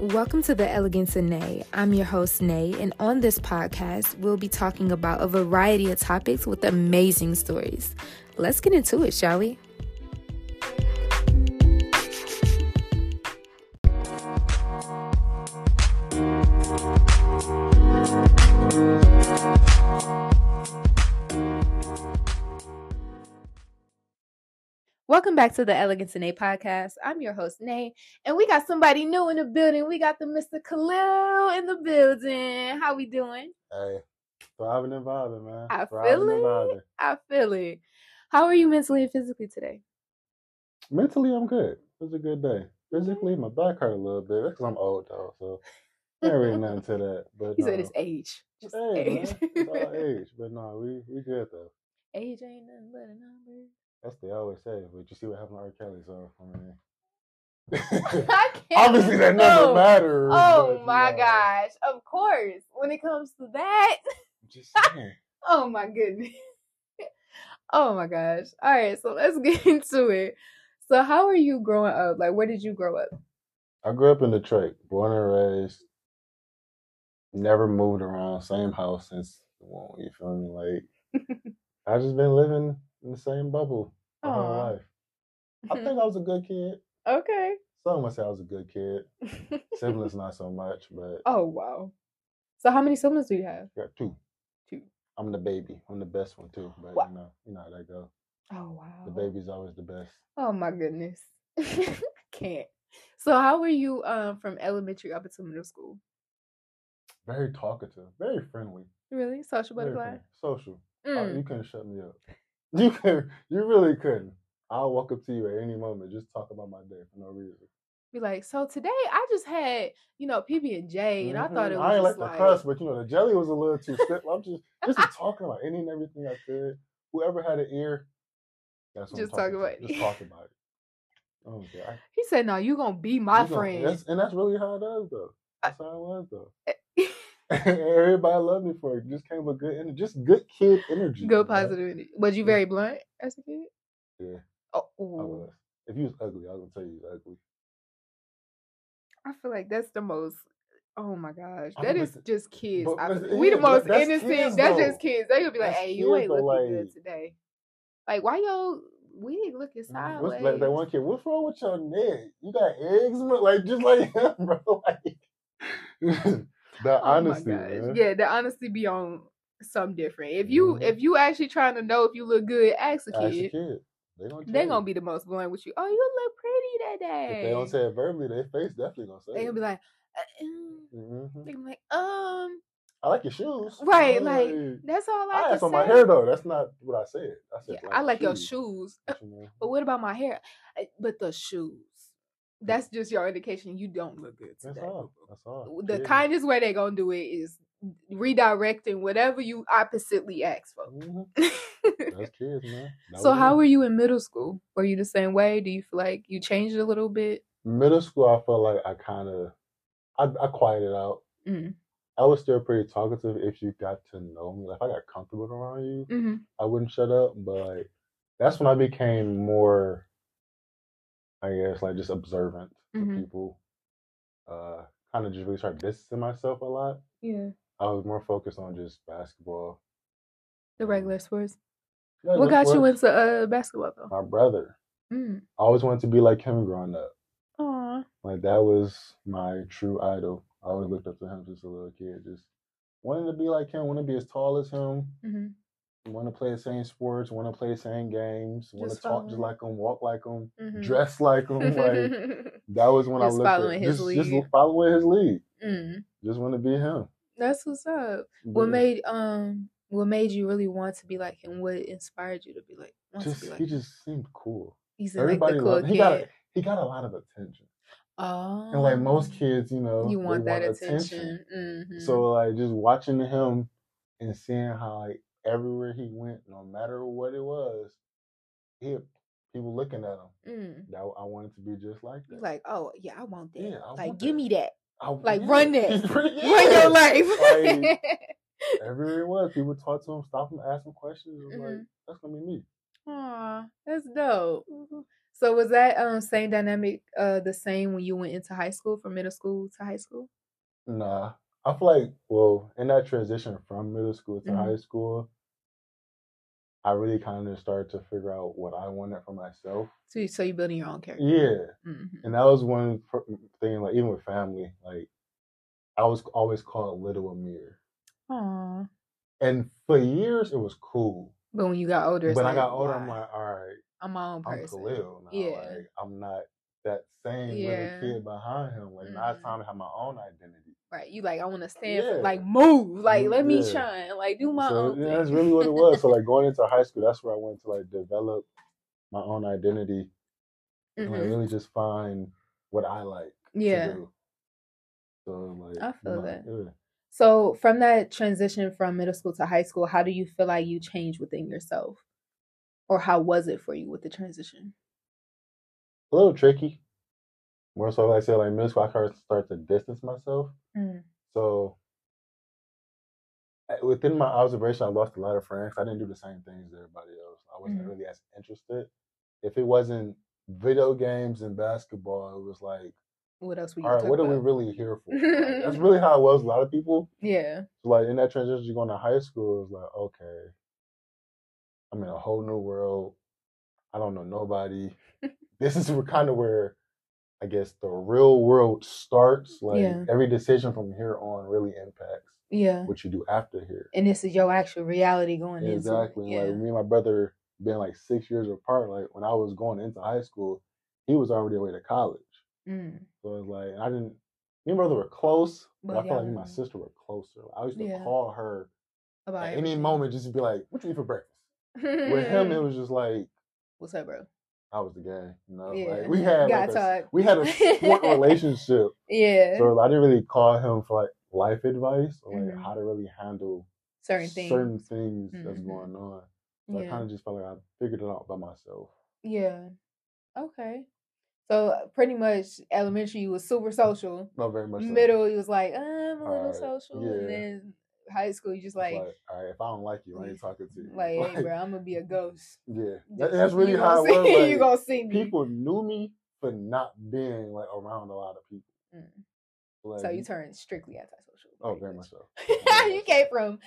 Welcome to the Elegance of Nae. I'm your host, Nae, and on this podcast, we'll be talking about a variety of topics with amazing stories. Let's get into it, shall we? Welcome back to the Elegance and A podcast. I'm your host, Nae, and we got somebody new in the building. We got the Mr. Khalil in the building. How we doing? Hey, thriving and vibing, man. I thriving feel it. I feel it. How are you mentally and physically today? Mentally, I'm good. It was a good day. Physically, my back hurt a little bit. That's because I'm old, though, so there ain't really nothing to that. But He said it's uh, age. Just Hey, age. man, it's all age. But no, we we good though. age ain't nothing but a number. That's they always say. But you see what happened to R. Kelly, so I mean, obviously that never oh, no. matters. Oh but, my you know, gosh. Of course. When it comes to that. Just. Oh my goodness. oh my gosh. All right, so let's get into it. So how are you growing up? Like where did you grow up? I grew up in Detroit, born and raised. Never moved around, same house since well, you feel me? Like I just been living in the same bubble my whole life. I think I was a good kid. okay. Some would say I was a good kid. Siblings not so much, but oh wow. So how many siblings do you have? I got two. Two. I'm the baby. I'm the best one too. But Wow. you know, you know how that go. Oh wow. The baby's always the best. Oh my goodness. Can't. So how were you um from elementary up until middle school? Very talkative, very friendly. Really? Social butterfly? Social. Mm. you couldn't shut me up. You could you really couldn't. I'll walk up to you at any moment, just talk about my day for no reason. Be like, so today I just had, you know, PB and J, and I thought it Mhm. was I ain't like like, the crust, but you know the jelly was a little too stiff. I'm just just talking about any and everything I could. Whoever had an ear, that's what Just I'm talk talking about it. Just talk about it. Oh. I, he said, "No, you gonna be my friend." that's, and that's really how it is, though. That's how it was, though. Everybody loved me for it. Just came with good energy, just good kid energy. Good know? positivity. Was you Yeah. very blunt as a kid? Yeah, Oh, I ooh. was. If you was ugly, I was gonna tell you was ugly. I feel like that's the most. Oh my gosh, I that is just kids. I we the most that's innocent. kids, that's though. just kids. They gonna be like, That's "Hey, you ain't looking good today." Like, why yo wig looking mm-hmm. What's sideways? like that one kid? What's wrong with your neck? You got eggs, like just like him, bro. Like the Oh honesty. Yeah, the honesty be on something different. If you Mhm. if you actually trying to know if you look good, ask a Ask kid. a kid. They gonna. They gonna be the most blunt with you. Oh, you look pretty that day. If they don't say it verbally, their face definitely gonna say. they it. gonna be like, uh, uh. Mhm. they gonna be like, um, I like your shoes. right, like that's all I, I asked on my hair though. That's not what I said. I said Yeah, I like your shoes. shoes, What you but what about my hair? But the shoes. That's just your indication you don't look good That's today. all. That's all. The Kids- kindest way they're gonna do it is redirecting whatever you oppositely ask for. Mhm. That's kids, man. That so how it. were you in middle school? Were you the same way? Do you feel like you changed a little bit? middle school? I felt like I kind of, I, I quieted out. Mm. I was still pretty talkative if you got to know me. Like if I got comfortable around you, hmm I wouldn't shut up. But like that's when I became more, I guess, like just observant of Mhm. people. Uh, kind of just really started distancing myself a lot. Yeah, I was more focused on just basketball. the regular sports. Yeah, What got you into uh, basketball though? My brother. Mm. I always wanted to be like him growing up. Aw. Like that was my true idol. I always looked up to him since a little kid. Just wanted to be like him, want to be as tall as him, hmm want to play the same sports, want to play the same games, want to talk just like him, walk like him, Mhm. dress like him. Like that was when Just I looked following at his just, lead. just following his lead. mm. Just want to be him. That's what's up. What made um what made you really want to be like him? What inspired you to be like want just to be like he him? just seemed cool. He's in like the cool loved he got a, he got a lot of attention. oh, And like most kids, you know, you want that attention. Mhm. So like just watching him and seeing how like everywhere he went, no matter what it was, he people looking at him. Mm. That I wanted to be just like that. like, oh yeah, I want that. Yeah, I like, give that. me that. I, Like, yeah, run that. pretty- Run your life. Like, everywhere it was, people talk to him, stop him, ask him questions. Was like that's gonna be me. Aw, that's dope. So was that um same dynamic uh the same when you went into high school from middle school to high school? Nah, I feel like well, in that transition from middle school to Mhm. high school, I really kind of started to figure out what I wanted for myself. So you, so you building your own character. Yeah, Mhm. and that was one thing. Like even with family, like I was always called Little Amir, Aw. and for years it was cool. But when you got older, it's When I got older, I'm like, all right, I'm my own I'm person. Khalil now. Yeah. Like I'm not that same Yeah. little kid behind him. Like now it's time to have my own identity. Right. You like I want to stand for like move. Like let me yeah. shine. Like do my so own yeah, thing. that's really what it was. So like going into high school, that's where I went to like develop my own identity and like Mhm. really just find what I like Yeah. So like I feel know, that. yeah. So from that transition from middle school to high school, how do you feel like you changed within yourself? Or how was it for you with the transition? a little tricky. More so like I said, like middle school I started to start to distance myself. Mm. So within my observation, I lost a lot of friends. I didn't do the same things as everybody else. I wasn't Mhm. really as interested. If it wasn't video games and basketball, it was like, What else all right, what are we really here for? Like, that's really how it was. A lot of people. Yeah. So like in that transition to going to high school, it was like, okay, I'm in a whole new world. I don't know nobody. this is kind of where I guess the real world starts. Like Yeah. every decision from here on really impacts Yeah. what you do after here. And this is your actual reality going into it. Exactly. Yeah. Like me and my brother being like six years apart, like when I was going into high school, he was already away to college. Mm. So it was like I didn't me and my brother were close, but, But I felt like me and my sister were closer. I used to Yeah. call her About at any moment just to be like, What you eat for breakfast? With him it was just like What's up, bro? I was the guy, you know. Yeah. Like we had like a, we had a sport relationship. Yeah. So I didn't really call him for like life advice or like Mhm. how to really handle certain things. certain things that's Mhm. going on. So I kind of just felt like I figured it out by myself. Yeah. Okay. So uh, pretty much elementary you was super social. Not very much. so. Middle you was like, "Uh, I'm a little Alright, social. yeah. And then high school you just like like, all right, if I don't like you, I ain't talking to you. like, hey bro, I'm gonna be a ghost. yeah, that, that's really how it was. see- Like, you gonna see me. people knew me for not being like around a lot of people. Mm. Like, so you turned strictly antisocial. oh, very much. so. you came from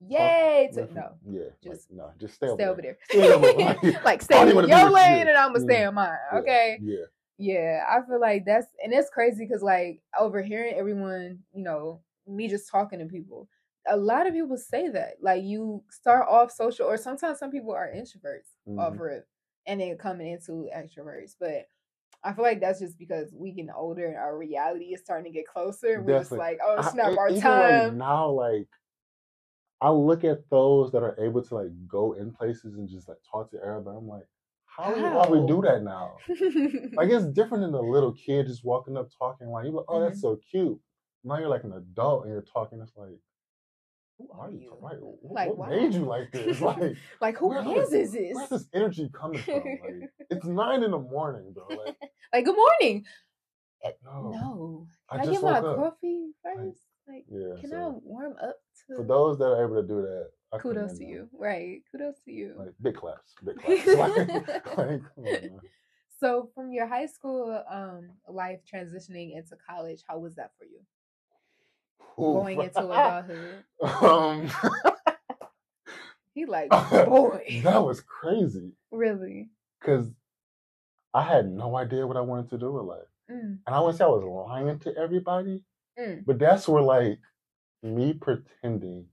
yay to no. Yeah, just like, no, just stay, Stay over over there. Stay over there. like stay in your lane and I'm gonna stay Mm. in mine. Yeah, Okay. Yeah. Yeah, I feel like that's and it's crazy because like overhearing everyone, you know, me just talking to people, a lot of people say that like you start off social, or sometimes some people are introverts off Mhm. rip, and then coming into extroverts. But I feel like that's just because we getting older and our reality is starting to get closer. And we're just like, oh it's not our time. Like, now, like I look at those that are able to like go in places and just like talk to everybody. I'm like, how, do you- we do that now? Like it's different than a little kid just walking up talking like, you're like oh, Mm-hmm. that's so cute. Now you're like an adult and you're talking. It's like, Who are you? you? Like, what why? made you like this? Like, like who where is is- this? where's this energy coming from? Like, it's nine in the morning, bro. Like, Like good morning. no, No, I can I, just get my up. coffee first? Like, Yeah. can I warm up to? for those that are able to do that, I kudos to you, right? Kudos to you. Like big claps, big claps. like, on, so, from your high school um life transitioning into college, how was that for you? Going into adulthood, um, he like boy, that was crazy really. because I had no idea what I wanted to do with life, Mm, and I wouldn't say I was lying to everybody, mm, but that's where like me pretending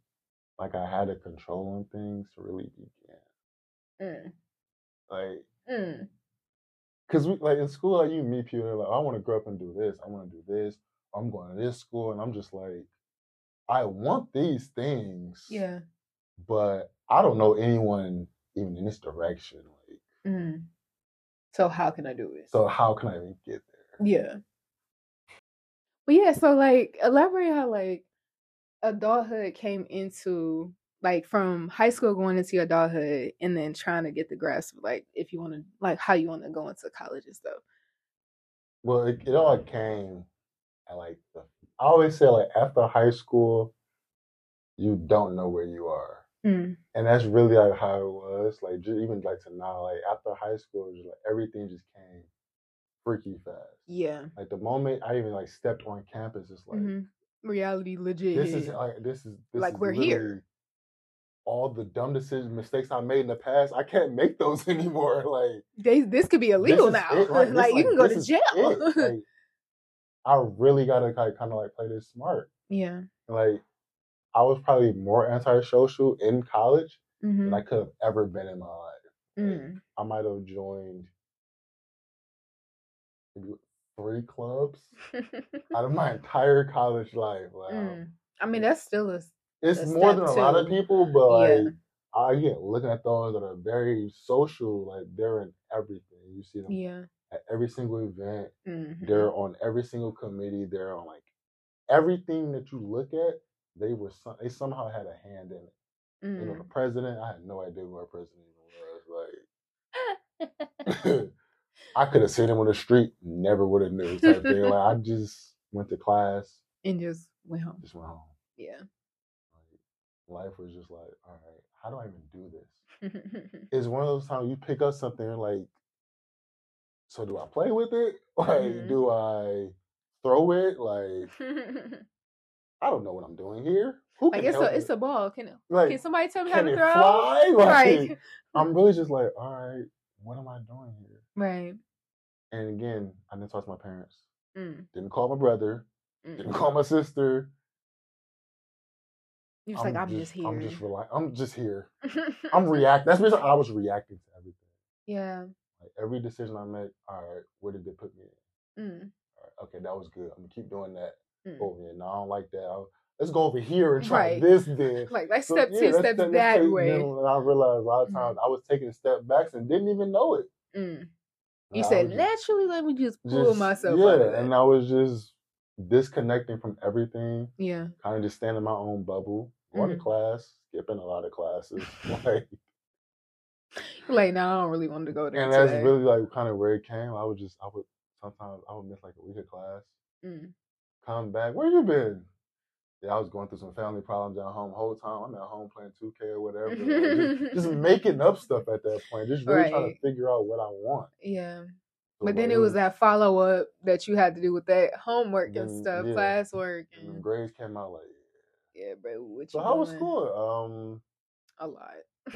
like I had a control on things really began. mm, Like, mm. cause we like in school, like you meet people they're like, I want to grow up and do this. I want to do this. I'm going to this school, and I'm just like, I want these things. Yeah. but I don't know anyone even in this direction. Like, Mm. So how can I do it? so how can I even get there? Yeah. But yeah, so like elaborate how like adulthood came into like from high school going into adulthood and then trying to get the grasp of like if you want to like how you want to go into college and stuff. Well, it, it all came at like the. I always say like after high school, you don't know where you are. Mm. And that's really like how it was. Like just even like to now, like after high school, just like everything just came freaky fast. Yeah. Like the moment I even like stepped on campus, it's like hmm Reality legit. this is like this is this Like, is we're here. All the dumb decisions, mistakes I made in the past, I can't make those anymore. Like they, this could be illegal now. it, Like, this, you can go to jail. Like, I really gotta of, kind of like play this smart. yeah. Like I was probably more antisocial in college hmm than I could have ever been in my life. Mm. I might have joined three clubs out of my entire college life. Wow. Mm. I mean, that's still a It's That's more than a lot of people, but like Yeah. I get looking at those that are very social, like they're in everything. You see them yeah. At every single event. hmm They're on every single committee. They're on like everything that you look at. They were some, they somehow had a hand in it. You know, the Mm. president. I had no idea who our president was. Like I could have seen him on the street, never would have knew. Type thing. Like I just went to class, and just went home. just went home. Yeah. Like life was just like, all right, how do I even do this? It's one of those times you pick up something like, so do I play with it? Like, Mhm. do I throw it? Like, I don't know what I'm doing here. Who like it's a it's a ball. Can like, can somebody tell me how to throw? fly? Like, Right. I'm really just like, all right, what am I doing here? Right. And again, I didn't talk to my parents. Mm. Didn't call my brother. Mm. Didn't call my sister. You're just like I'm just, here. I'm just rely- I'm just here. I'm react. That's basically I was reacting to everything. yeah. Like every decision I made. All right, where did it put me? In? Mm. All right, okay, that was good. I'm gonna keep doing that. Mm. Oh yeah, no, I don't like that. I'll, let's go over here and try Right. this then. Like let's So, step yeah, two steps that way. And I realized a lot of Mhm. times I was taking step backs and didn't even know it. Mm. You I said was just- naturally. Let me just pull just- myself yeah, and I was just disconnecting from everything. yeah. kind of just staying in my own bubble, going Mhm. to class, skipping a lot of classes. like, Like now I don't really want to go there. and that's really like kind of where it came. I would just, I would sometimes I would miss like a week of class, Mm. come back. Where you been? Yeah, I was going through some family problems at home. Whole time I'm at home playing 2K or whatever, like, just, just making up stuff at that point. Just really trying to figure out what I want. Yeah. So, But then it was that follow up that you had to do with that homework and stuff, yeah. classwork. and And, grades came out like. yeah, bro. What So how was school? Um, A lot.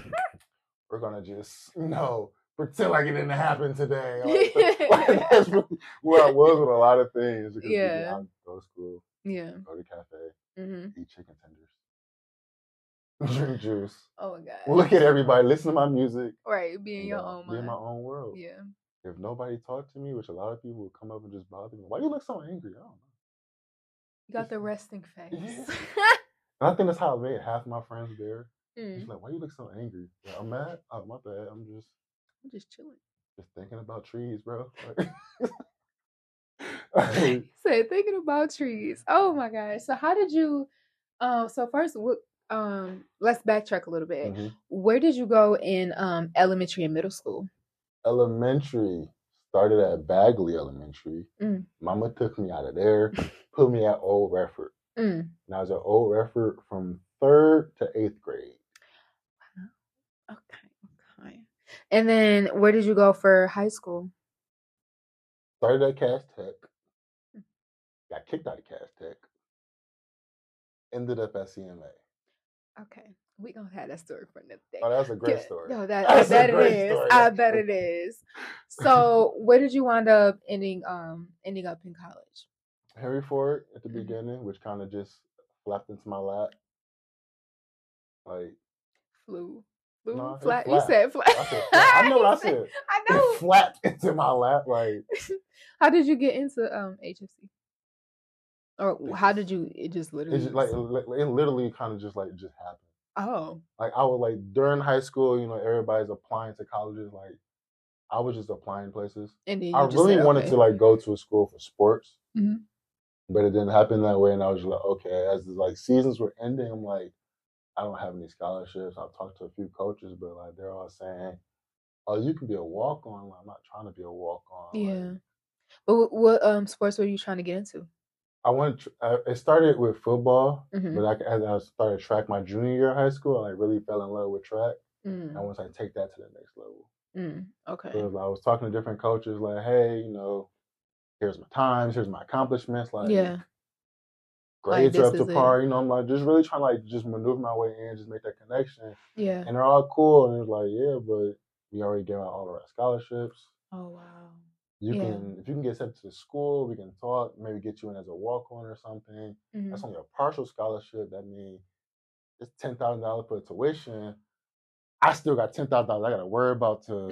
we're gonna just you know pretend like it didn't happen today. Like, like, that's really where I was with a lot of things. Because Yeah. I go to school, yeah. go to cafe, hmm eat chicken tenders, drink juice, Oh my god. look at everybody, listen to my music, Right, be in you your know, own be in my own world. Yeah. If nobody talked to me, which a lot of people would come up and just bother me, why you look so angry? I don't know. You got the resting face. And I think that's how I made half my friends there. Mm, Just like, why you look so angry? Like, I'm mad. Oh my bad. I'm just I'm just chilling. just thinking about trees, bro. Like, Said thinking about trees. Oh my gosh. So how did you um so first what um let's backtrack a little bit. mhm. Where did you go in um elementary and middle school? elementary started at Bagley Elementary. Mm. Mama took me out of there, put me at Old Redford. Mm. And I was at Old Redford from third to eighth grade. Okay, okay. And then where did you go for high school? Started at Cass Tech. Got kicked out of Cass Tech. Ended up at CMA. Okay. We gonna have that story for another day. Oh, that's a great story. No, that I That's a bet it is. story. I bet it is. So where did you wind up ending um ending up in college? Henry Ford at the Mhm. beginning, which kind of just flapped into my lap. Like, Flew. No, it flat. You said flat. I said flat. I know what I said. I it know. flapped into my lap. Like, How did you get into um HFC? Or how did you? It just literally. it's just like, it, it literally kind of just like just happened. oh, like I was like during high school, you know, everybody's applying to colleges. Like I was just applying places. and I really said, wanted okay. to like go to a school for sports, Mhm. but it didn't happen that way. And I was just like, okay, as the, like seasons were ending, I'm like, I don't have any scholarships. I've talked to a few coaches, but like they're all saying, oh, you can be a walk on. Like, I'm not trying to be a walk on. Yeah. But what, what um sports were you trying to get into? I went. uh, It started with football, Mhm. but I, as I started track my junior year of high school, I really fell in love with track. Mm, I want to take that to the next level. mm, okay. Because I was talking to different coaches, like, hey, you know, here's my times, here's my accomplishments, like, yeah. Grades this are up to is it. par. You know, I'm like, just really trying to like just maneuver my way in, just make that connection. Yeah. And they're all cool, and it's like, yeah, but we already gave out all of our scholarships. Oh wow. You Yeah. can, if you can get accepted to the school, we can talk, maybe get you in as a walk on or something. Mhm. That's only a partial scholarship. That means it's ten thousand dollars for tuition. I still got ten thousand dollars I gotta worry about to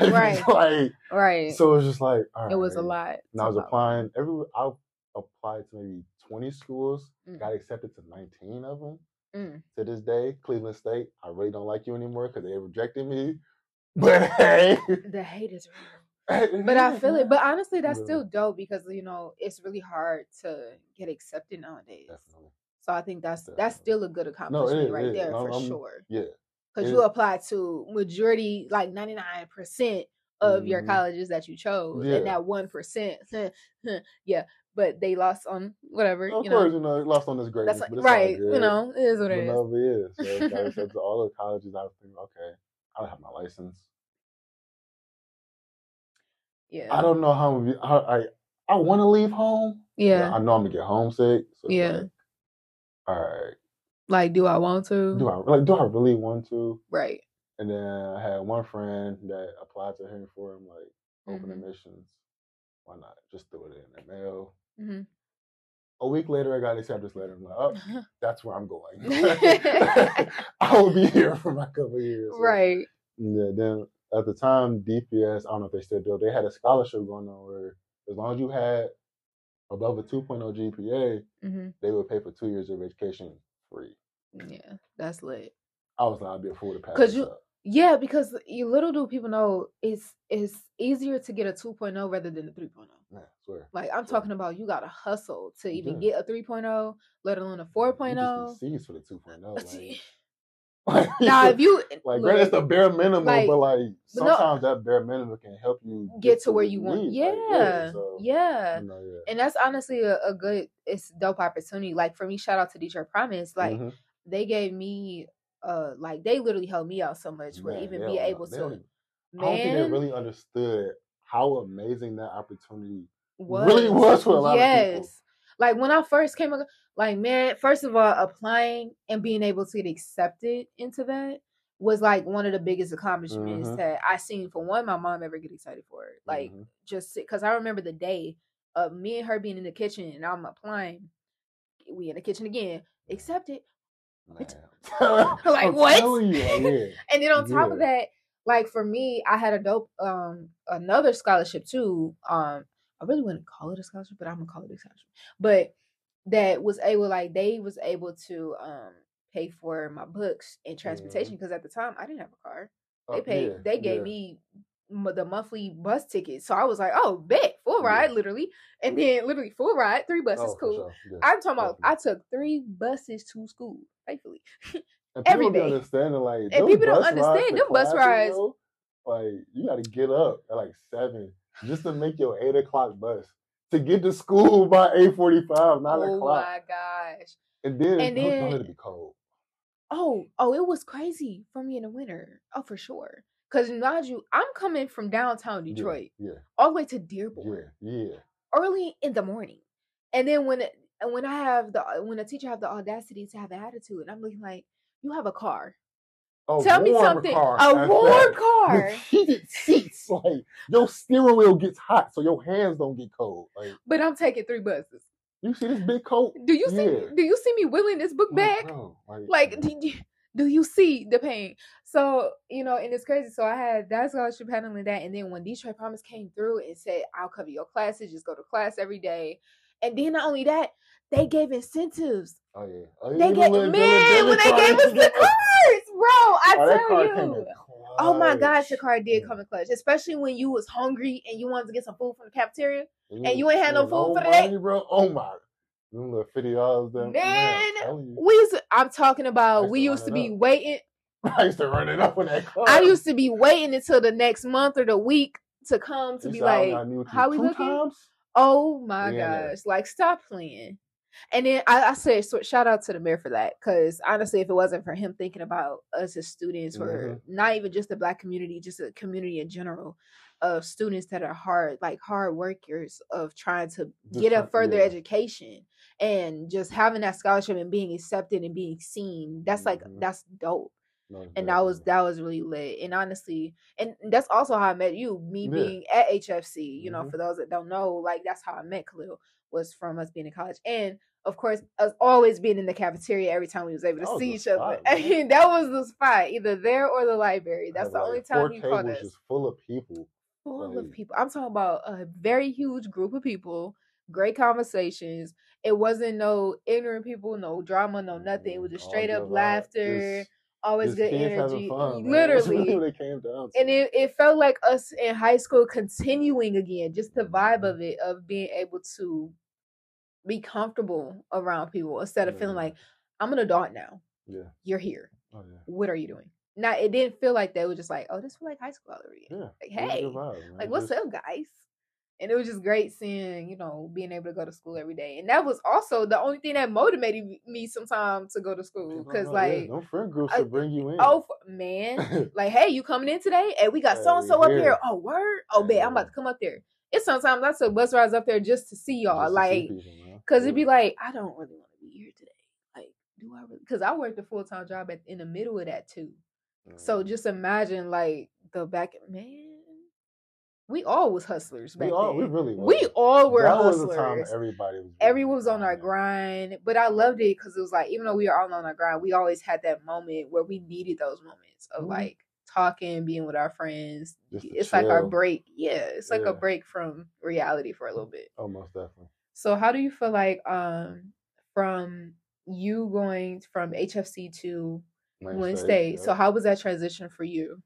right. like Right. so it's just like all it was a lot. And I was applying every I applied to maybe twenty schools, Mm. got accepted to nineteen of them. Mm. To this day, Cleveland State, I really don't like you anymore because they rejected me. But hey, The hate is real. But I feel it. But honestly, that's still dope because you know it's really hard to get accepted nowadays. Definitely. So I think that's Definitely. that's still a good No, accomplishment is, right there I'm- for I'm- sure. Yeah. Because you apply to majority, like ninety nine percent of your Mhm. colleges that you chose, Yeah. and that one percent, yeah. But they lost on whatever. Of you course, know, you know, lost on this greatness. that's like, right. You know, it is what it is. It is. So to all the colleges. I was thinking, okay, I don't have my license. Yeah. I don't know how, I'm gonna be- how I I want to leave home. yeah. I know I'm gonna get homesick. So Yeah. like, all right. Like, do I want to? Do I like? Do I really want to? Right. And then I had one friend that applied to him for him like open Mhm. admissions. Why not? Just throw it in the mail. Hmm A week later, I got an acceptance letter. I'm like, oh, that's where I'm going. I will be here for my couple years. Right. Yeah, then at the time, DPS, I don't know if they still do. They had a scholarship going on where as long as you had above a 2.0 GPA, hmm they would pay for two years of education free. Yeah. That's lit. I was like, I'd be a fool to pass 'Cause you- up. Yeah, because you little do people know it's it's easier to get a 2.0 rather than a 3.0. Man, swear. Like I'm Swear. talking about you got to hustle to even Yeah. get a 3.0, let alone a You 4.0. just need for the 2.0. See, Like, now if you like, look, granted, it's the bare minimum, like, but like but no- sometimes that bare minimum can help you get to where you want, yeah, Like, so, yeah. you know, yeah. And that's honestly a, a good, it's dope opportunity. Like for me, shout out to Detroit Promise. Like Mhm. they gave me, uh, like they literally helped me out so much Man, even they be able to. don't I don't think they really understood how amazing that opportunity was. really was for a lot of people. yes. Like when I first came, like man, first of all, applying and being able to get accepted into that was like one of the biggest accomplishments Mhm. that I seen. For one, my mom ever get excited for it. Like Mhm. just because I remember the day of me and her being in the kitchen and I'm applying. We in the kitchen again, accepted. Man. Like, I'm what? you, yeah. And then on top of that, like for me, I had a dope um another scholarship too. Um I really wouldn't call it a scholarship, but I'm gonna call it a scholarship. But that was able like they was able to um pay for my books and transportation because at the time I didn't have a car. They Oh, paid yeah, they gave yeah. me the monthly bus ticket. So I was like, oh, bet full Yeah. ride, literally. And then literally full ride, three buses, Oh, cool. sure, yeah, I'm talking about I took three buses to school, thankfully. And every people be day. understanding like And people don't understand to them bus rides. though, like you got to get up at like seven just to make your eight o'clock bus to get to school by eight forty five, nine oh o'clock, Oh my gosh. and then And then- it be cold. Oh, oh, it was crazy for me in the winter. Oh, for sure. Cause mind you, I'm coming from downtown Detroit Yeah, all the way to Dearborn yeah. early in the morning, and then when and when I have the when a teacher have the audacity to have an attitude, I'm looking like, you have a car. A Tell me something. car a warm that, car. with heated seats. Like your steering wheel gets hot, so your hands don't get cold. Like But I'm taking three buses. you see this big coat. Do you see? Yeah. Do you see me wheeling this book oh, back? bro, like, like do you, do you see the pain so you know and it's crazy so i had that scholarship handling that and then when detroit promise came through and said i'll cover your classes just go to class every day and then not only that they gave incentives oh yeah, oh, they gave man when they gave us the cards bro i Oh, tell you oh my gosh the card did come in clutch especially when you was hungry and you wanted to get some food from the cafeteria And and you ain't had no food for the day? bro. Oh my, them little fifty dollars, Man, I'm we used to, i'm talking about we used to be up. waiting I used to run it up on that card. I used to be waiting until the next month or the week to come to be only oh, like, got new with you how we looking? times? Oh my in there. gosh! Like, stop playing. And then I, I say, so shout out to the mayor for that, because honestly, if it wasn't for him thinking about us as students, or Mhm. not even just the black community, just a community in general of students that are hard, like hard workers, of trying to get a further yeah. education and just having that scholarship and being accepted and being seen. That's like Mhm. that's dope And that was that was really lit and honestly and that's also how i met you me Yeah. being at hfc you know Mhm. for those that don't know like that's how i met khalil was from us being in college and of course us always being in the cafeteria every time we was able to was see each other spot, man. and that was the spot either there or the library that's the like, only time you called us just full of people. full of people i'm talking about a very huge group of people great conversations it wasn't no ignorant people no drama no nothing it was just straight up laughter always just good energy fun, really literally it came down to. and it, it felt like us in high school continuing again just the vibe of it of being able to be comfortable around people instead of feeling mm-hmm. like i'm an adult now. Yeah, you're here. Oh yeah, what are you doing? Now it didn't feel like that it was just like oh this feel like high school again yeah. like was hey. vibe, like what's Just- up guys and it was just great seeing you know being able to go to school every day and that was also the only thing that motivated me- me sometimes to go to school because know, yeah, like them friend groups I- will bring you in. oh man like, hey, you coming in today? Hey, we got so and so up here. Oh, word. Oh, bet I'm about to come up there. It's sometimes I took bus rides up there just to see y'all, Just like, cause Yeah. it'd be like, I don't really want to be here today. Like, do I really? Cause I worked a full time job at in the middle of that too. So Mhm. just imagine like the back man. We all was hustlers back we all we then. really We all were that hustlers. was the time everybody was. Everyone was on our grind. but I loved it because it was like even though we were all on our grind, we always had that moment where we needed those moments of Mhm. like talking, being with our friends. It's like our break. Yeah, it's like Yeah. a break from reality for a little bit. Oh, most definitely. So how do you feel like um from you going from HFC to Wayne State, State? So how was that transition for you?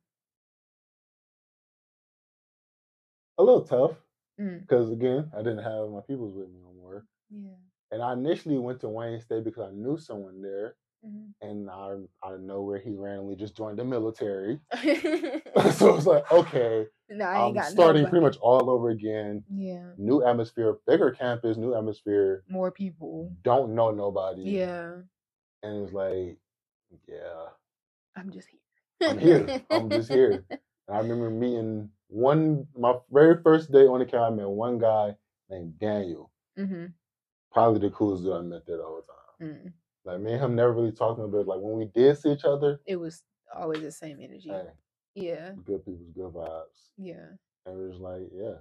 A little tough Mm. because again, I didn't have my peoples with me no more. Yeah. And I initially went to Wayne State because I knew someone there, Mhm. and I out of nowhere he randomly just joined the military. so it's like, okay, I ain't I'm starting nobody. pretty much all over again. Yeah, New atmosphere, bigger campus, new atmosphere. more people. Don't know nobody. Yeah, And it was like, yeah, I'm just here. I'm here. I'm just here. And I remember meeting one my very first day on the camp. I met one guy named Daniel. hmm Probably the coolest dude I met there the whole time. Mm. Like me and him never really talked about it. like when we did see each other. It was always the same energy. Hey, Yeah, good people's good vibes. yeah. And it was like, yeah,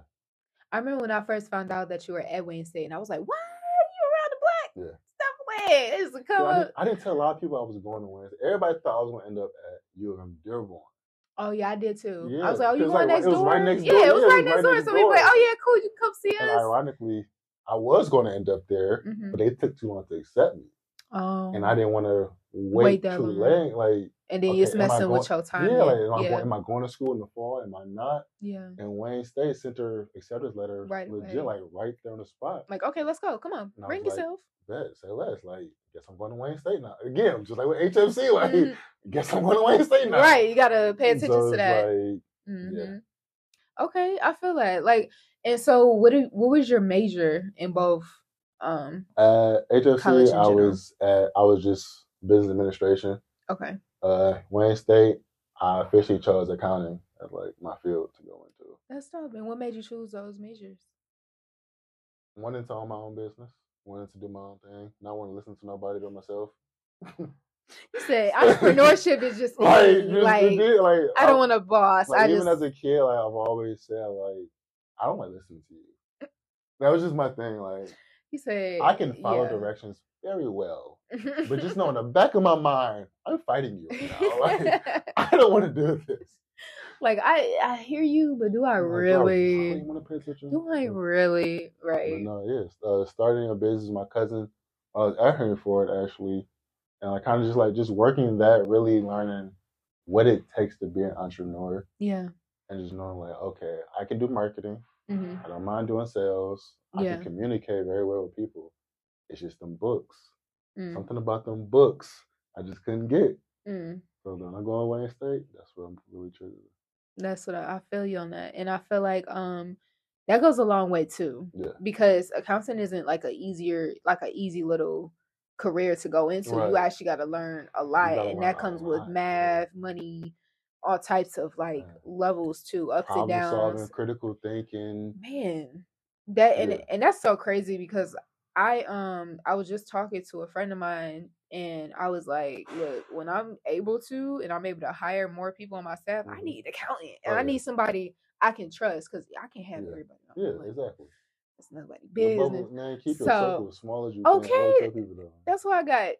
I remember when I first found out that you were at Wayne State, and I was like, "What? You around the block? Yeah. Stop away! This is a Yeah, come I, didn't, I didn't tell a lot of people I was going to Wayne State. Everybody thought I was going to end up at U of M Dearborn. Oh yeah, I did too. I Yeah, was like, "Oh, you going like, next it was door?" right next yeah, door. it was Yeah, right next door. So we were like, "Oh yeah, cool. You can come see us." And ironically, I was going to end up there, Mhm. but they took too long to accept me, Oh, and I didn't want to Wait wait, that too long. late. Like, and then okay, am messing with your time. yeah, like, am I, going, am I going to school in the fall? Am I not? yeah. And Wayne State sent her acceptance letter Right legit, away. like right there on the spot. Like, okay, let's go. Come on, bring was like, yourself. Bet, say less. Like, guess I'm going to Wayne State now. Again, just like with HFC, like, Mhm. guess I'm going to Wayne State now. Right, you gotta pay attention So to that. Like, hmm Okay, I feel that. Like, and so what? What was your major in both? Um. College HFC, I general. was at I was just business administration. Okay. Uh, Wayne State, I officially chose accounting as like my field to go into. That's dope. And what made you choose those majors? Wanted to own my own business. Wanted to do my own thing. Not want to listen to nobody but myself. You said entrepreneurship is just like, just, like did, like I don't want a boss. Like, I even just as a kid, like I've always said, like I don't want to listen to you. That was just my thing. Like you said I can follow yeah. directions very well, but just know in the back of my mind, I'm fighting you right now. Like I don't want to do this. like I I hear you, but do I Like, really? you want to pay attention? Do I really? Right. no, yes. Uh, starting a business, my cousin, I was at Henry Ford actually, and I kind of just like just working that, really learning what it takes to be an entrepreneur, Yeah. and just knowing like, okay, I can do marketing. hmm I don't mind doing sales. I Yeah. can communicate very well with people. It's just them books. Mm. Something about them books I just couldn't get. Mm. So then I go to Wayne State. That's what I'm really triggered. That's what I, I feel you on that, and I feel like um that goes a long way too. Yeah. Because accounting isn't like a easier, like a easy little career to go into. You actually got to learn a lot, and that comes with lot, yeah. math, money, all types of like Yeah. levels too, ups and solving, downs. critical thinking. Man, that and Yeah. and that's so crazy because I um I was just talking to a friend of mine and I was like, look, when I'm able to and I'm able to hire more people on my staff, I Mhm. need an accountant Oh, and I need somebody I can trust because I can't have Yeah. everybody. Yeah, plate. exactly. It's nobody bubble- business. man, keep your So, circle as small as you can. okay, people that. That's why I got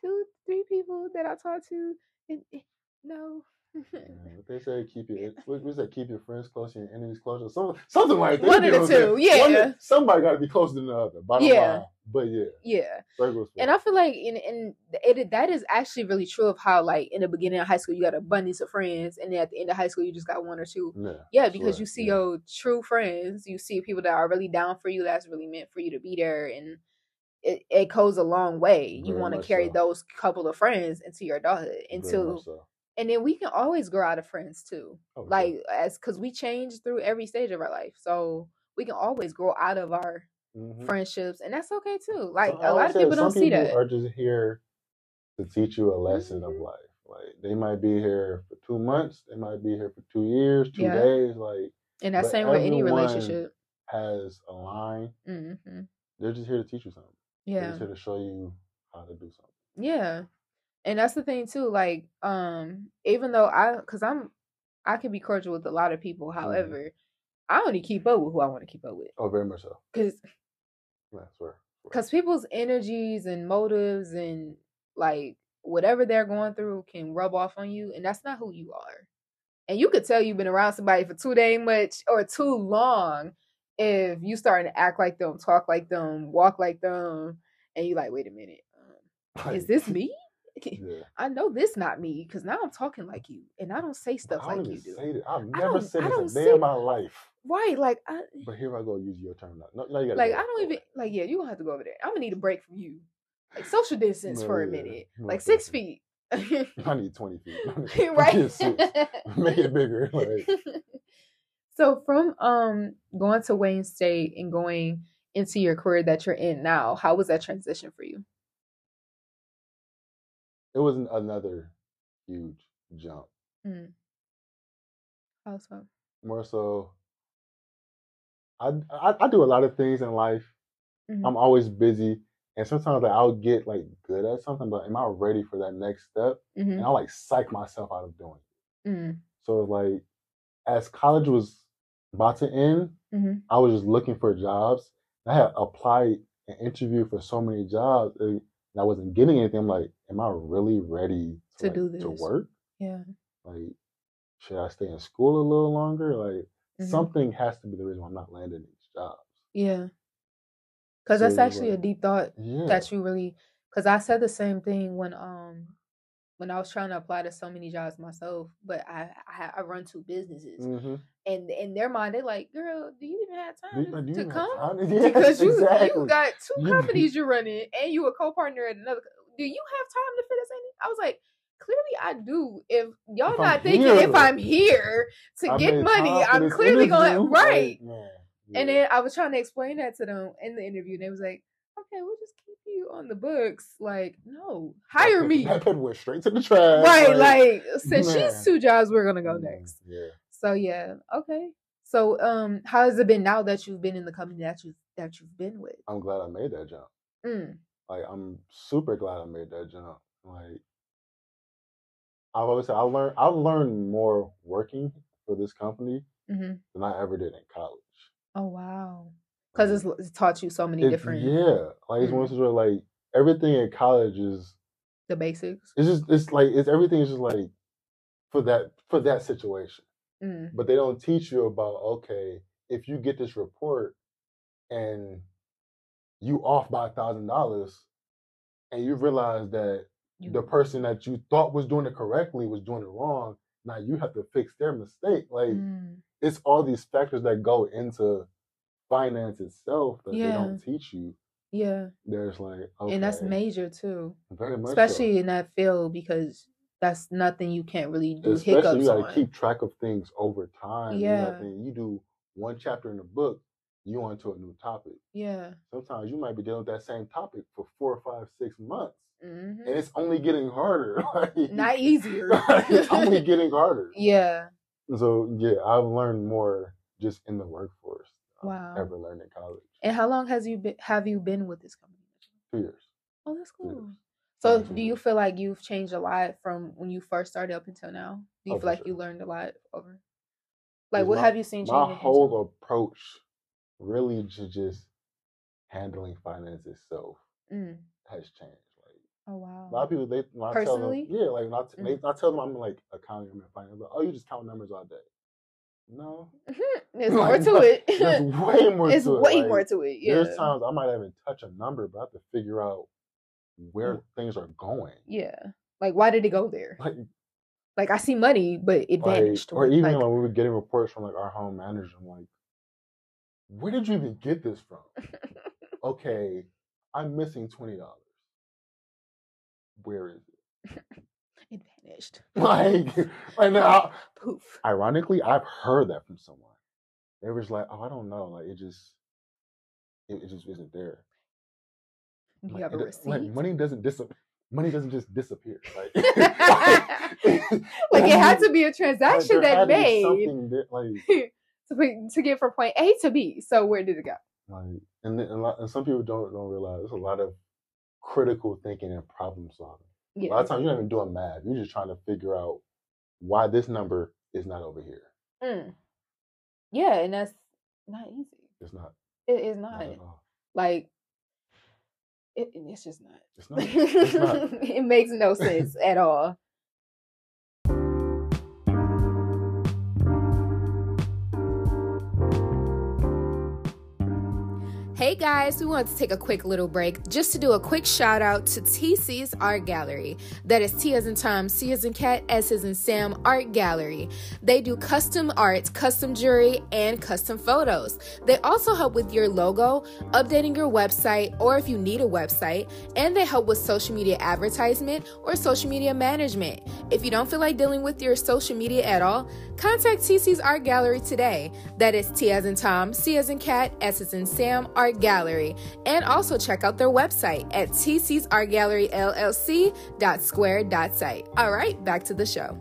two, three people that I talk to. And, eh, no. Yeah, what they say keep your what was that? Keep your friends close, your enemies closer. Some, something like that. One of the two, One yeah. of- somebody got to be closer than the other. Bottom Yeah. line. But yeah, yeah. circles. And I feel like in in it that is actually really true of how like in the beginning of high school you got an abundance of friends and then at the end of high school you just got one or two. yeah, Yeah, because right, you see yeah. your true friends, you see people that are really down for you, that's really meant for you to be there, and it, it goes a long way. You want to carry so. those couple of friends into your adulthood, Very into much so. And then we can always grow out of friends too, Oh, sure. like as because we change through every stage of our life, so we can always grow out of our Mhm. friendships, and that's okay too. Like So a lot of people don't see people that. Are just here to teach you a lesson of Mhm. life. Like they might be here for two months, they might be here for two years, two Yeah. days. Like And that's But same with any relationship. has a line. hmm They're just here to teach you something. They're Yeah. just here to show you how to do something. Yeah. And that's the thing too. Like, um, even though I, cause I'm, I can be cordial with a lot of people. Mm-hmm. However, I only keep up with who I want to keep up with. Oh, very much so. Cause, Yeah, I swear. swear. cause people's energies and motives and like whatever they're going through can rub off on you, and that's not who you are. And you could tell you've been around somebody for too dang much or too long if you starting to act like them, talk like them, walk like them, and you like, wait a minute, um, is this me? Yeah. I know this not me because now I'm talking like you and I don't say stuff don't like you do. I've never said this a day in my life. Right, like I But here I go, use your term now. No, no, you gotta like go. I don't even like yeah, you are gonna have to go over there. I'm gonna need a break from you. Like social distance No, for a yeah, minute. Like six feet. I need 20 feet. right. Six. Make it bigger. Like, so from um going to Wayne State and going into your career that you're in now, how was that transition for you? It was another huge jump. Mm. So? More so, I, I, I do a lot of things in life. Mhm. I'm always busy. And sometimes like, I'll get like good at something, but am I ready for that next step? Mhm. And I'll like psych myself out of doing it. Mm. So like as college was about to end, Mhm. I was just looking for jobs. I had applied and interviewed for so many jobs and I wasn't getting anything. I'm like, am I really ready to, To like, do this to work? Yeah. Like, should I stay in school a little longer? Like Mhm. something has to be the reason why I'm not landing these jobs. Yeah. Cause So that's actually a deep thought Yeah. that you really because I said the same thing when um when I was trying to apply to so many jobs myself, but I I, I run two businesses, hmm and in their mind they're like, "Girl, do you even have time Do, to, do you to even have come? time Yes, because you exactly. you got two companies you're running, and you a co-partner at another. Do you have time to fit us in?" I was like. Clearly, I do. If y'all If I'm not thinking here, if I'm here to I get money, I'm clearly going right. man, And then I was trying to explain that to them in the interview, and they was like, "Okay, we'll just you on the books." Like, no, hire me. That paper went straight to the trash. Right, like since man. she's two jobs, we're gonna go mm, next. Yeah. So yeah, okay. So um, how has it been now that you've been in the company that you that you've been with? I'm glad I made that jump. Mm, Like I'm super glad I made that jump. Like I've always said I learned I learned more working for this company hmm than I ever did in college. Oh wow, because it's, it's taught you so many It- different yeah. Like it's one of those where like everything in college is the basics. it's just it's like it's everything is just like for that for that situation. Mm, But they don't teach you about okay, if you get this report and you off by a thousand dollars and you realize that you, the person that you thought was doing it correctly was doing it wrong. Now you have to fix their mistake. Like mm, it's all these factors that go into finance itself that they don't teach you. yeah, There's like okay, and that's major too, very much so. especially in that field because that's nothing you can't really do especially hiccups you gotta on. keep track of things over time. You, have Yeah. you do one chapter in the book, you onto a new topic. Yeah. Sometimes you might be dealing with that same topic for four, five, six months, hmm and it's only getting harder. Like, Not easier. it's only getting harder. yeah. So yeah, I've learned more just in the workforce. Wow. Ever learned in college? And how long has you been have you been with this company? Two years. Oh, that's years. cool. So, do you feel like you've changed a lot from when you first started up until now? Do you Oh, feel like sure. you learned a lot over? Like, what my- have you seen change? My whole approach really to just handling finance itself Mm. has changed. Like Oh wow. a lot of people, they when I Personally? tell them, yeah, like not Mm. they, I tell them I'm like accounting, I'm in finance. Like, oh, you just count numbers all day. No, There's more to it. There's way more. it's to it. way Like, more to it. Yeah. There's times I might even touch a number, but I have to figure out where Mm. things are going. Yeah. Like, why did it go there? Like, Like, I see money, but it like vanished. or even like, when we were getting reports from like our home manager, I'm like, where did you even get this from? okay, I'm missing twenty dollars. Where is it? It vanished. Like, and now, Poof. ironically, I've heard that from someone. They was like, "Oh, I don't know. Like, it just, it, it just isn't there." Do you Like, have a receipt? like money doesn't disappear. Money doesn't just disappear. Like, like, it had to be a transaction that had to be made something that, like, to, to get from point A to B. So, where did it go? like, and and, and some people don't don't realize there's a lot of critical thinking and problem solving. A lot of times you're not even doing math. You're just trying to figure out why this number is not over here. Mm. Yeah, and that's not easy. It's not. It is Not not. Like, it, it's just not. It's not. It's not. it makes no sense at all. Hey guys, we wanted to take a quick little break just to do a quick shout out to TC's Art Gallery. That is T as in Tom, C as in Cat, S as in Sam Art Gallery. They do custom art, custom jewelry, and custom photos. They also help with your logo, updating your website, or if you need a website, and they help with social media advertisement or social media management. If you don't feel like dealing with your social media at all, contact TC's Art Gallery today. That is T as in Tom, C as in Cat, S as in Sam Art Gallery. And also check out their website at TC's Art Gallery LLC dot site. All right, back to the show.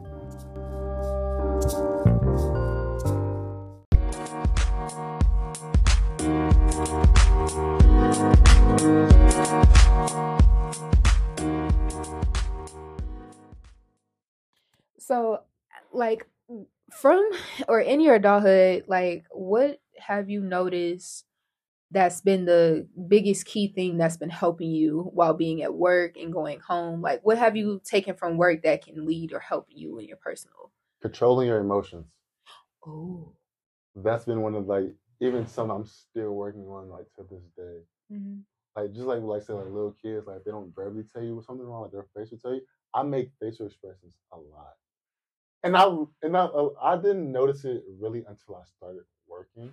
So, like, from or in your adulthood, like, what have you noticed that's been the biggest key thing that's been helping you while being at work and going home? Like, what have you taken from work that can lead or help you in your personal? Controlling your emotions. Oh, That's been one of like even some I'm still working on like to this day. mm-hmm. Like just like like say like little kids, like they don't verbally tell you something wrong, like their face will tell you. I make facial expressions a lot, and I and I I didn't notice it really until I started working,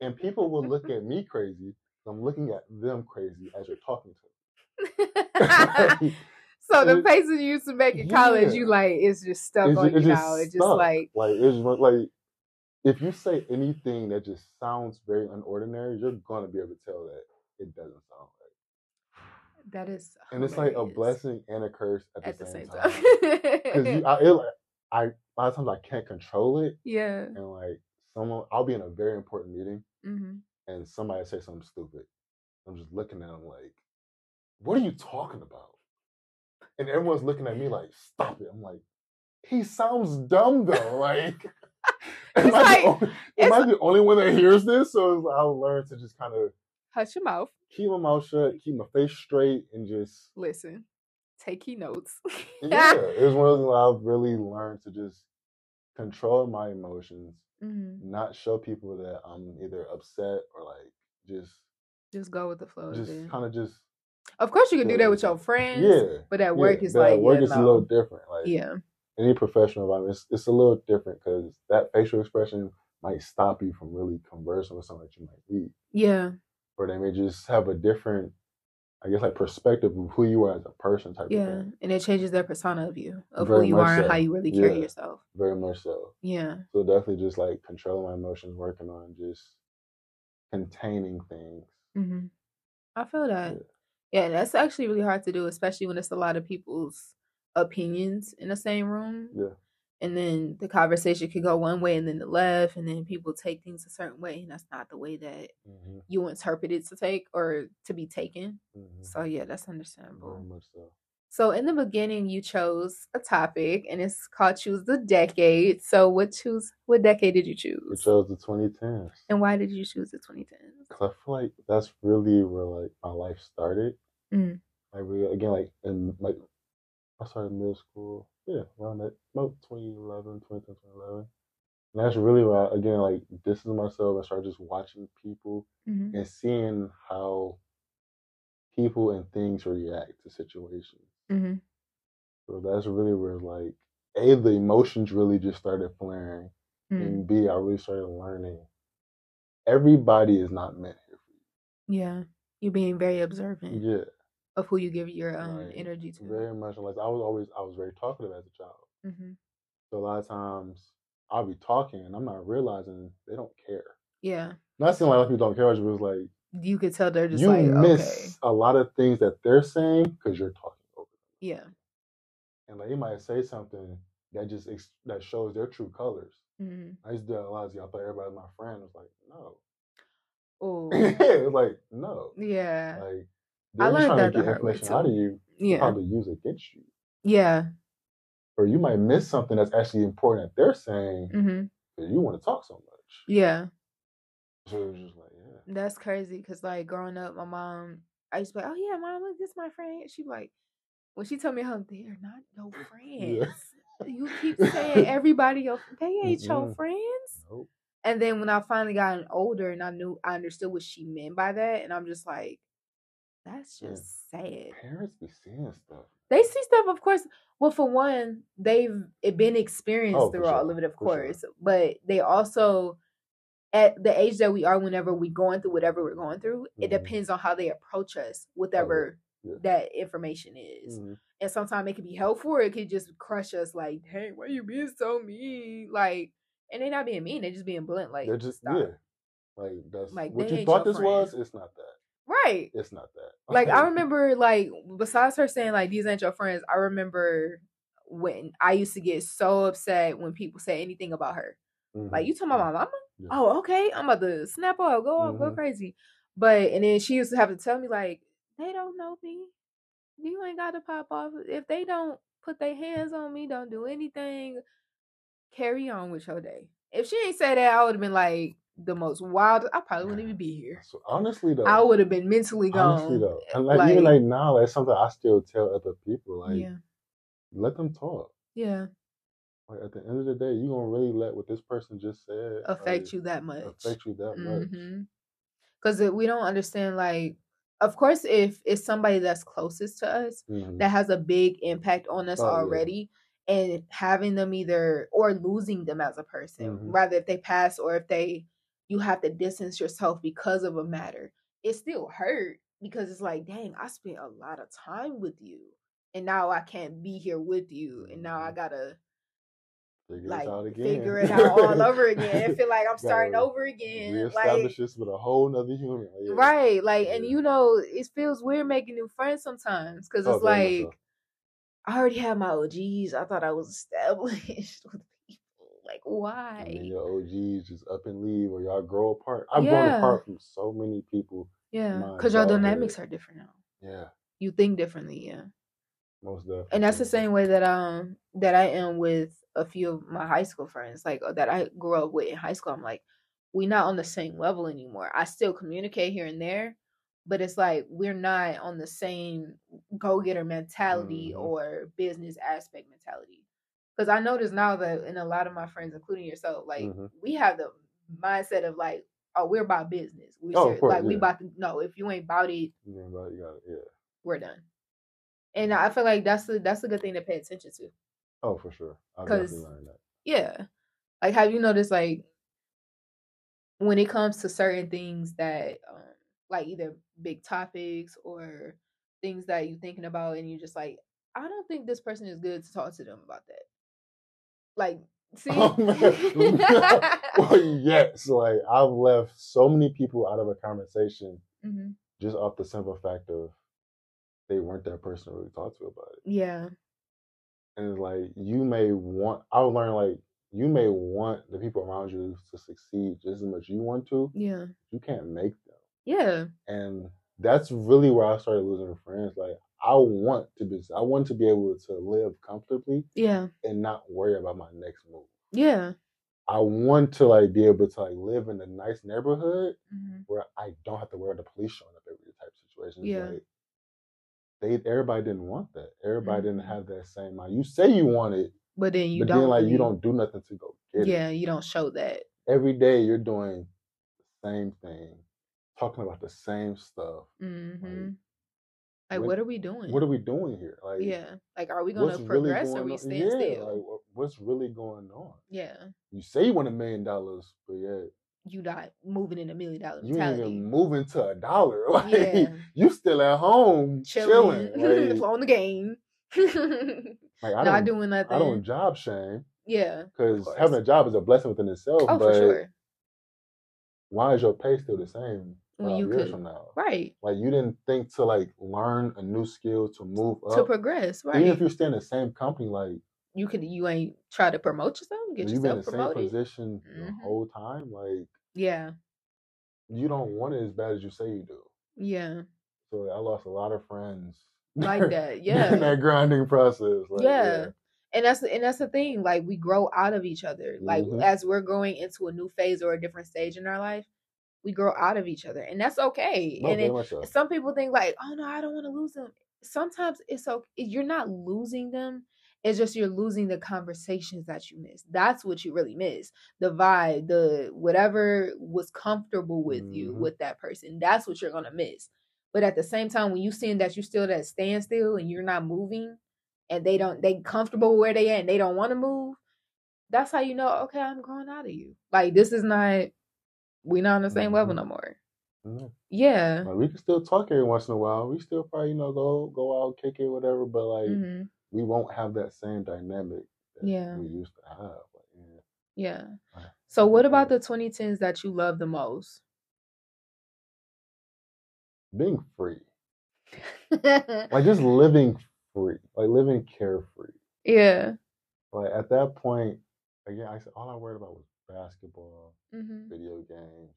and people will look at me crazy. I'm looking at them crazy as you're talking to them. so the faces you used to make in college, you like it's just stuck It's on ju- you it's just now. It's just like like it's just like if you say anything that just sounds very unordinary, you're gonna be able to tell that it doesn't sound right. that is, And it's like a blessing and a curse at, at the, same, time. time. Because I, it, I, a lot of times I can't control it, yeah. and like someone, I'll be in a very important meeting, hmm and somebody say something stupid. I'm just looking at them like, "What are you talking about?" And everyone's looking at me like, "Stop it!" I'm like, "He sounds dumb though." Like, am, I, like- the only, am I the only one that hears this? So I'll learn to just kind of Hush your mouth. keep my mouth shut, keep my face straight, and just Listen. Take key notes. yeah. It was one of those things I've really learned to just control my emotions, Mhm. not show people that I'm either upset or like just Just go with the flow. just kind of just Of course, you can do that with your friends. yeah. But at work, it's but like work yeah, it's a little different. Like yeah. any professional environment, it's, it's a little different because that facial expression might stop you from really conversing with someone that you might meet. Yeah. or they may just have a different, I guess, like perspective of who you are as a person, type of Yeah. And it changes their persona of you, of Very who you much are and how you really carry Yeah. yourself. Very much so. Yeah. So definitely just like controlling my emotions, working on just containing things. hmm I feel that. Yeah. Yeah, and that's actually really hard to do, especially when it's a lot of people's opinions in the same room. Yeah. And then the conversation could go one way and then the left, and then people take things a certain way, and that's not the way that hmm you interpret it to take or to be taken. hmm So yeah, that's Very understandable. much so. So in the beginning, you chose a topic, and it's called "Choose the Decade." So what choose? What decade did you choose? chose the 2010s. And why did you choose the 2010s? Cause I feel like that's really where like my life started. Mm. Like we again like in like I started middle school. Yeah, around that about 2011, 2010, 2011. And that's really where I, again like distancing myself and started just watching people hmm and seeing how people and things react to situations. hmm So that's really where like A, the emotions really just started flaring. mm And B, I really started learning everybody is not meant here for Yeah, You're being very observant. Yeah. Of who you give your um Like, energy to. Very much like I was always I was very talkative as a child. hmm So a lot of times I'll be talking and I'm not realizing they don't care. Yeah, Not saying like people don't care, but it's like you could tell they're just you like miss okay, a lot of things that they're saying because you're talking over them. yeah, And like you might say something that just ex- that shows their true colors. hmm I used to do that a lot. I thought everybody was my friend. It was like, no. oh, it was like, no. yeah, Like I they're just learned trying that to get information out of you yeah, probably use against you. yeah, Or you might miss something that's actually important that they're saying hmm because you want to talk so much. yeah. So it was just like, yeah. That's crazy because like growing up, my mom, I used to be like, oh yeah, mom, look, this my friend. She like, when she told me how they're not your Yeah. friends. You keep saying everybody your they ain't your Mm-mm. friends. Nope. And then when I finally gotten older and I knew I understood what she meant by that, and I'm just like, that's Yeah. just sad. Parents be seeing stuff. They see stuff, of course. Well, for one, they've been experienced Oh, through all of it, of for sure. course. But they also, at the age that we are, whenever we're going through whatever we're going through, it Mhm. depends on how they approach us, whatever yeah. that information is. Mhm. And sometimes it could be helpful, or it could just crush us. Like, hey, why are you being so mean? Like, and they're not being mean; they're just being blunt. Like, They're just stop. yeah. Like that's Like, what you thought this was. It's not that. Right? It's not that. like I remember like besides her saying like these ain't your friends, I remember when I used to get so upset when people say anything about her. Like Mhm. you talking about my mama? Yeah. Oh, okay. I'm about to snap off, go off, go Mhm. crazy. But and then she used to have to tell me like, they don't know me. You ain't gotta pop off. If they don't put their hands on me, don't do anything, carry on with your day. If she ain't say that, I would have been like the most wild. I probably wouldn't even be here. So honestly though, I would have been mentally gone. honestly though, and like, even like- like now, that's something I still tell other people. Like, yeah, let them talk. yeah. Like at the end of the day, you gonna really let what this person just said affect like, you that much. affect you that much. Because we don't understand, like, of course, if it's somebody that's closest to us Mhm. that has a big impact on us Oh, yeah. already, and having them either or losing them as a person, Mhm. rather if they pass or if they you have to distance yourself because of a matter, it still hurt because it's like, dang, I spent a lot of time with you, and now I can't be here with you, and now I Mhm. gotta Figure like this out again. figure it out all over again. I feel like I'm starting over again. Reestablish Like this with a whole nother human. Yeah. right, like, and you know, it feels weird making new friends sometimes because Oh, it's much like I already have my OGs. I thought I was established with Like, And then why? your OGs just up and leave, or y'all grow apart. I've grown apart from so many people. Yeah, because your adulthood. dynamics are different now. Yeah, You think differently, yeah. most definitely. and that's the same way that um that I am with a few of my high school friends, like uh, that I grew up with in high school. I'm like, we're not on the same level anymore. I still communicate here and there, but it's like we're not on the same go getter mentality Mhm. or business aspect mentality. Because I notice now that in a lot of my friends, including yourself, like Mhm. we have the mindset of like, oh, we're about business. We Oh, of course, like we about to no, if you ain't about it, You know, but you got it. Yeah. we're done. And I feel like that's the that's a good thing to pay attention to. Oh, for sure. I've 'Cause- definitely learned that. Yeah. Like have you noticed like when it comes to certain things that um like either big topics or things that you're thinking about and you're just like, I don't think this person is good to talk to them about that. Like See? well, yes, like I've left so many people out of a conversation Mhm. just off the simple fact of they weren't that person to really talk to about it. Yeah. And like you may want I would learn like you may want the people around you to succeed just as much as you want to. Yeah. You can't make them. Yeah. And that's really where I started losing friends. Like I want to be I want to be able to live comfortably Yeah. and not worry about my next move. Yeah. I want to like be able to like live in a nice neighborhood Mhm. where I don't have to worry the police showing up every type of situation. Yeah. Like, they everybody didn't want that. Everybody didn't Mhm. have that same mind. You say you want it, But then you but don't then like you don't do nothing to go get it. Yeah, you don't show that. Every day you're doing the same thing, talking about the same stuff. hmm Like, what- what are we doing? What are we doing here? Like yeah. Like, are we gonna what's really progress or going we stand yeah, still? like what's really going on? yeah. You say you want a million dollars, but yet You not moving in a million dollar you ain't even moving to a dollar. Like Yeah. you still at home chilling. Chilling. Like, on the game. like, I not don't, doing nothing. I don't job shame yeah. because having a job is a blessing within itself. Oh, but for sure. why is your pay still the same five you years could- from now? Right. Like you didn't think to like learn a new skill to move up. To progress. Right. Even if you stay in the same company, like you could you ain't try to promote yourself, get you've been in the yourself same promoted. position the Mhm. whole time, like Yeah. you don't want it as bad as you say you do. Yeah. So I lost a lot of friends Like that. in Yeah. that grinding process. Like, yeah. And that's and that's the thing. Like we grow out of each other. Like Mhm. as we're growing into a new phase or a different stage in our life, we grow out of each other, and that's okay. No, and it, so. some people think like, oh no, I don't want to lose them. Sometimes it's okay. You're not losing them. It's just you're losing the conversations that you miss. That's what you really miss. The vibe, the whatever was comfortable with you Mhm. with that person. That's what you're gonna miss. But at the same time, when you seeing that you're still at standstill and you're not moving, and they don't they comfortable where they at and they don't want to move, that's how you know, okay, I'm growing out of you. Like this is not we're not on the same level Mhm. no more. Mhm. Yeah. Like, we can still talk every once in a while. We still probably, you know, go go out, kick it, whatever. But like, hmm we won't have that same dynamic that Yeah. we used to have. Like, yeah. Yeah. So what about the 2010s that you love the most? Being free, like just living free, like living carefree. yeah. Like at that point, again, I said all I worried about was basketball, hmm video games.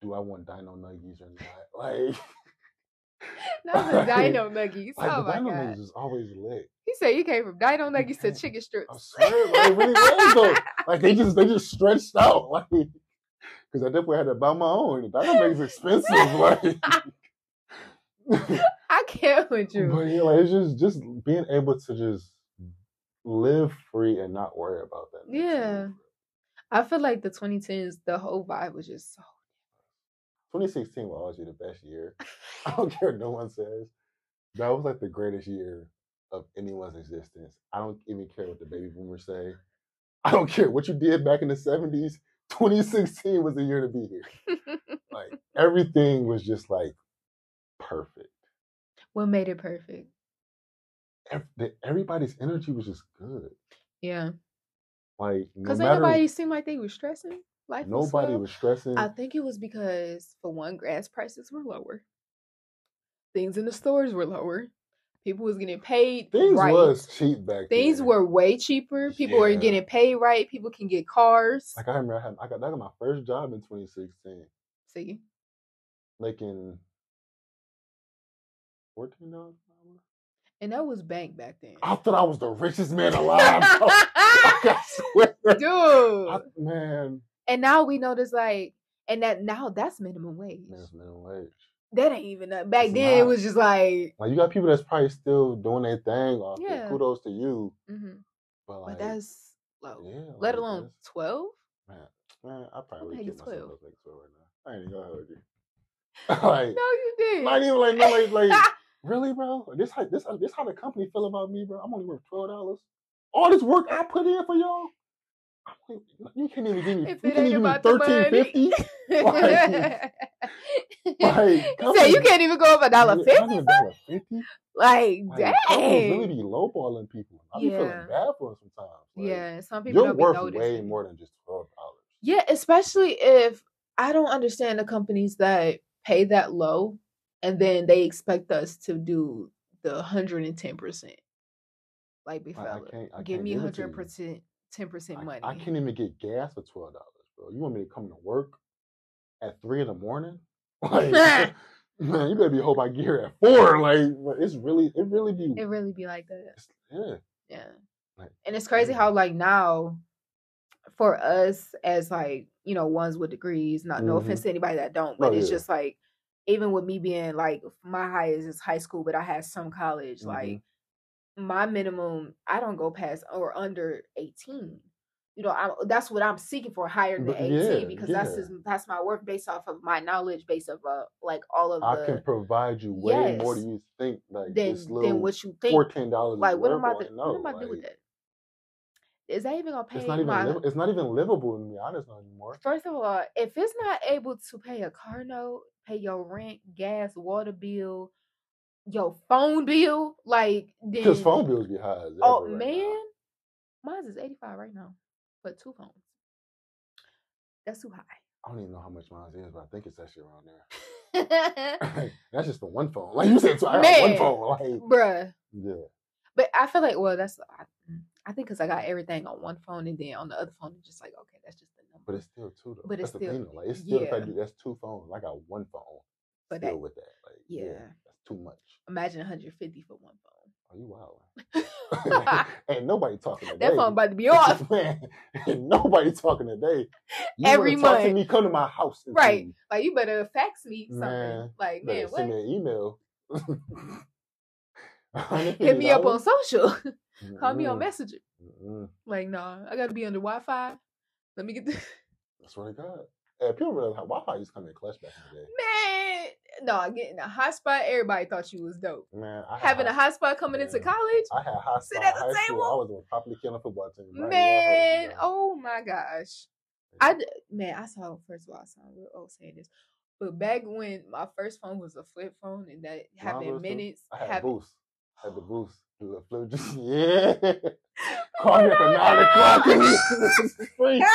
Do I want Dino Nuggies or not? Like, Not the Dino Nuggies. like oh the my Dino god. Nuggies is always lit. He said you came from Dino Nuggies to chicken I strips. swear, like, really was though. Like they just they just stretched out, like because I definitely had to buy my own. Dino Nuggies expensive, like. I can't with you. But yeah, like it's just just being able to just live free and not worry about that. Yeah. I feel like the 2010s, the whole vibe was just so 2016 will always be the best year. I don't care what no one says. That was like the greatest year of anyone's existence. I don't even care what the baby boomers say. I don't care what you did back in the 70s. 2016 was the year to be here. Like everything was just like perfect. what made it perfect. Everybody's energy was just good. Yeah. Like no Because nobody seemed like they were stressing. Life nobody slow. was stressing. I think it was because for one, gas prices were lower. Things in the stores were lower. People was getting paid. Things right. was cheap back Things then. were way cheaper. People were getting paid right. People can get cars. like I remember I, had, I got I got my first job in 2016, See, making fourteen dollars. And that was bank back then. I thought I was the richest man alive. I swear, Dude. I- man, and now we know this like, and that now that's minimum wage. it's minimum wage. That ain't even that. Back It's then it was just like, Like you got people that's probably still doing their thing. Off. Yeah. kudos to you. mhm, But but like, that's low. yeah, Let like, alone twelve. man, man, I probably pay would you get myself 12. up like twelve right now. I ain't even gonna hold you. like, No, you did. not Might even like, no, like, like Really, bro? This how this uh, this how the company feel about me, bro? I'm only worth twelve dollars. All this work I put in for y'all, like, you can't even give me. if you can't even give me thirteen fifty. Like- Like, come you can't even go up a dollar fifty. even a dollar fifty. Like, Like, companies really be lowballing people. I be feeling bad for them sometimes. Like, yeah, some people you're don't be worth way more than just twelve dollars. Yeah, especially if I don't understand the companies that pay that low and then they expect us to do the hundred and ten percent. Like I fella, give me hundred percent, ten percent money. I can't even get gas for twelve dollars, bro. You want me to come to work at three in the morning? Like, man, you better be hope I get here at four. Like, it's really, it really be, It really be like that. yeah. Yeah. Like, And it's crazy yeah. how like now for us as like, you know, ones with degrees, not no Mhm. offense to anybody that don't, but Oh, it's yeah. just like even with me being like my highest is high school, but I had some college, like Mhm. my minimum I don't go past or under 18. You know, I, that's what I'm seeking for higher than But 18 yeah, because that's just that's my work based off of my knowledge, based off of like all of the. I the can provide you way more Yes. than you think. Like than this little than what you think. fourteen dollars. Like what am I to, like, what am I no, do with that? Is that even gonna pay It's not even. my liv- it's not even livable to be honest anymore. First of all, if it's not able to pay a car note, pay your rent, gas, water bill, your phone bill, like Because phone bills be high as Oh right now. man, mine's is eighty five right now, but two phones. That's too high. I don't even know how much mine is, but I think it's actually around there. That's just the one phone. Like you said, so I got one phone. Like yeah, But I feel like, well, that's I, mm, I think because I got everything on one phone and then on the other phone, it's just like, okay, that's just. But it's still two though. But it's that's still- thing. Like it's still the fact that that's two phones. I got one phone. But still that- with that, like yeah. yeah. that's too much. Imagine 150 for one phone. Are you wild? ain't nobody talking today. that phone about to be off. Man, ain't nobody talking today. You Every talk to month. me, come to my house. Right. Like you better fax me something. Man, like man, send me an email. Hit me up on social. Call me on Messenger. mm-mm. Like nah, I got to be under Wi-Fi. Let me get the That's swear to God. Hey, people realize how Wi-Fi used to come in clutch back in the day. man. No, getting a hotspot. Everybody thought you was dope. Man, I Having a hot- hotspot coming into college. I had hot Sit at the high school. I was on properly killing football team. right? Man, oh my gosh. I man, I saw first of all, I sound real old saying this, but back when my first phone was a flip phone and that having minutes, I had having boost. I had the boost. The little flip just yeah. Call me at nine o'clock. It's free.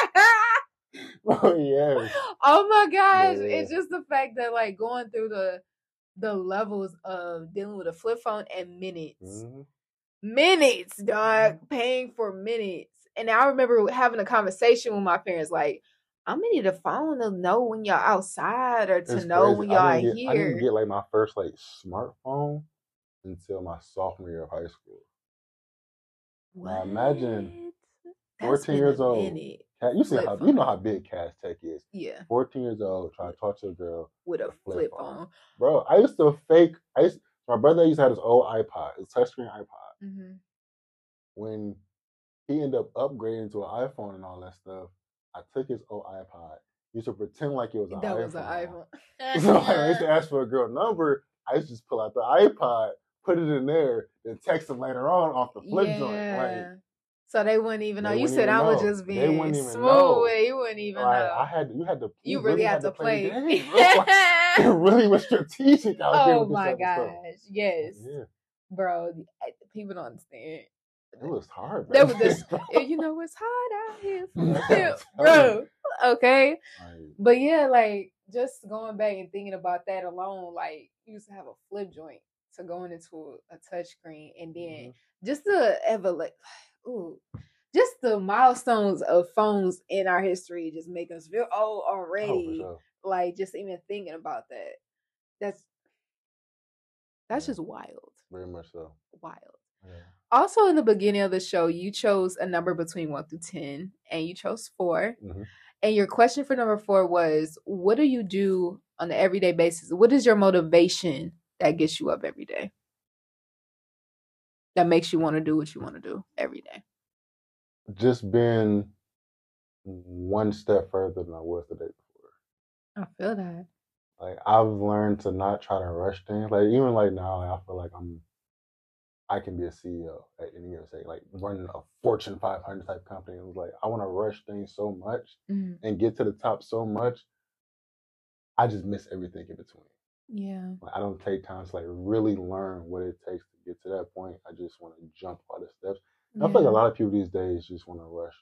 Oh yeah. oh my gosh, Yeah. it's just the fact that like going through the the levels of dealing with a flip phone and minutes, Mhm. minutes, dog, paying for minutes. And I remember having a conversation with my parents, like, I'm gonna need a phone to know when y'all outside or to It's know crazy. when y'all are get, I didn't get like my first like smartphone until my sophomore year of high school. Now imagine That's 14 years old. minute. You see how you know how big Cash Tech is. Yeah, 14 years old, trying to talk to a girl. with a flip flip phone. Bro, I used to fake. I used my brother used to have his old iPod, his touchscreen iPod. hmm When he ended up upgrading to an iPhone and all that stuff, I took his old iPod. Used to pretend like it was an That iPhone. was an iPhone. So like, I used to ask for a girl number. I used to just pull out the iPod, put it in there, then text them later on off the flip joint. yeah. So they wouldn't even know. They You said I was just being smooth. know. You wouldn't even Like, know. I had you had to you really had to the play. It like- really was strategic out here. oh my type of stuff. gosh! Yes, Yeah, bro. People don't understand. it was hard. That back was just, eh, you know, it's hard out here, for Yeah, real, I'm bro. Okay, Like, but yeah, like just going back and thinking about that alone, like you used to have a flip joint to going into a, touchscreen and then mhm. just the ever like, ooh, just the milestones of phones in our history just make us feel old Oh, already. sure. Like just even thinking about that, that's that's Yeah. just wild, Very much so. wild. Yeah. Also, in the beginning of the show, you chose a number between one through ten, and you chose 4 Mhm. And your question for number four was, "What do you do on an everyday basis? What is your motivation that gets you up every day? That makes you want to do what you want to do every day?" Just being one step further than I was the day before. I feel that. Like I've learned to not try to rush things. Like even like now, like, I feel like I'm, I can be a CEO at any given second. Like running a Fortune 500 type company. It was like I want to rush things so much Mhm. and get to the top so much. I just miss everything in between. Yeah. I don't take time to like really learn what it takes to get to that point. I just want to jump all the steps. I feel like a lot of people these days just want to rush.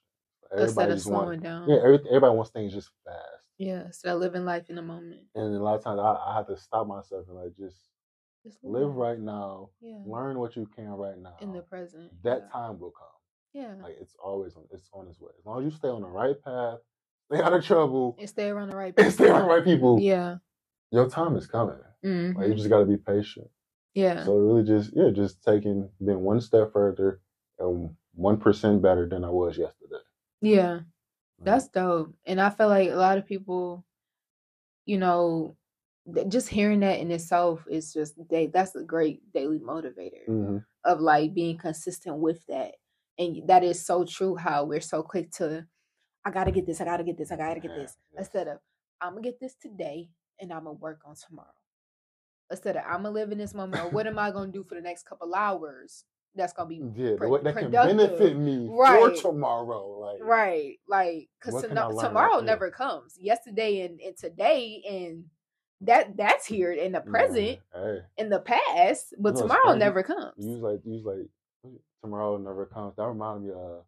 instead of just want- slowing down. yeah, every, everybody wants things just fast. Yeah, instead of living life in the moment. And a lot of times I, I have to stop myself and like just Just live right now, Yeah. learn what you can right now. In the present. that yeah. time will come. Yeah. Like it's always on it's on its way. As long as you stay on the right path, stay out of trouble, and stay around the right and stay around the right people, Yeah. Your time is coming. Mhm. Like you just gotta be patient. Yeah. So really just yeah, just taking being one step further and one percent better than I was yesterday. yeah. That's dope. And I feel like a lot of people, you know, just hearing that in itself is just they that's a great daily motivator hmm of like being consistent with that. And that is so true how we're so quick to I gotta get this, I gotta get this, I gotta get Yeah, this. yes. Instead of I'm gonna get this today and I'm gonna work on tomorrow. Instead of I'm gonna live in this moment or what am I gonna do for the next couple hours that's gonna be Yeah, way that can benefit me Right. for tomorrow. Like Right. Like, cause to can I know- learn right tomorrow never comes. Yesterday and, and today and that that's here in the yeah, present, Hey, in the past, but You know tomorrow never comes. use like use like tomorrow never comes. That reminded me uh, of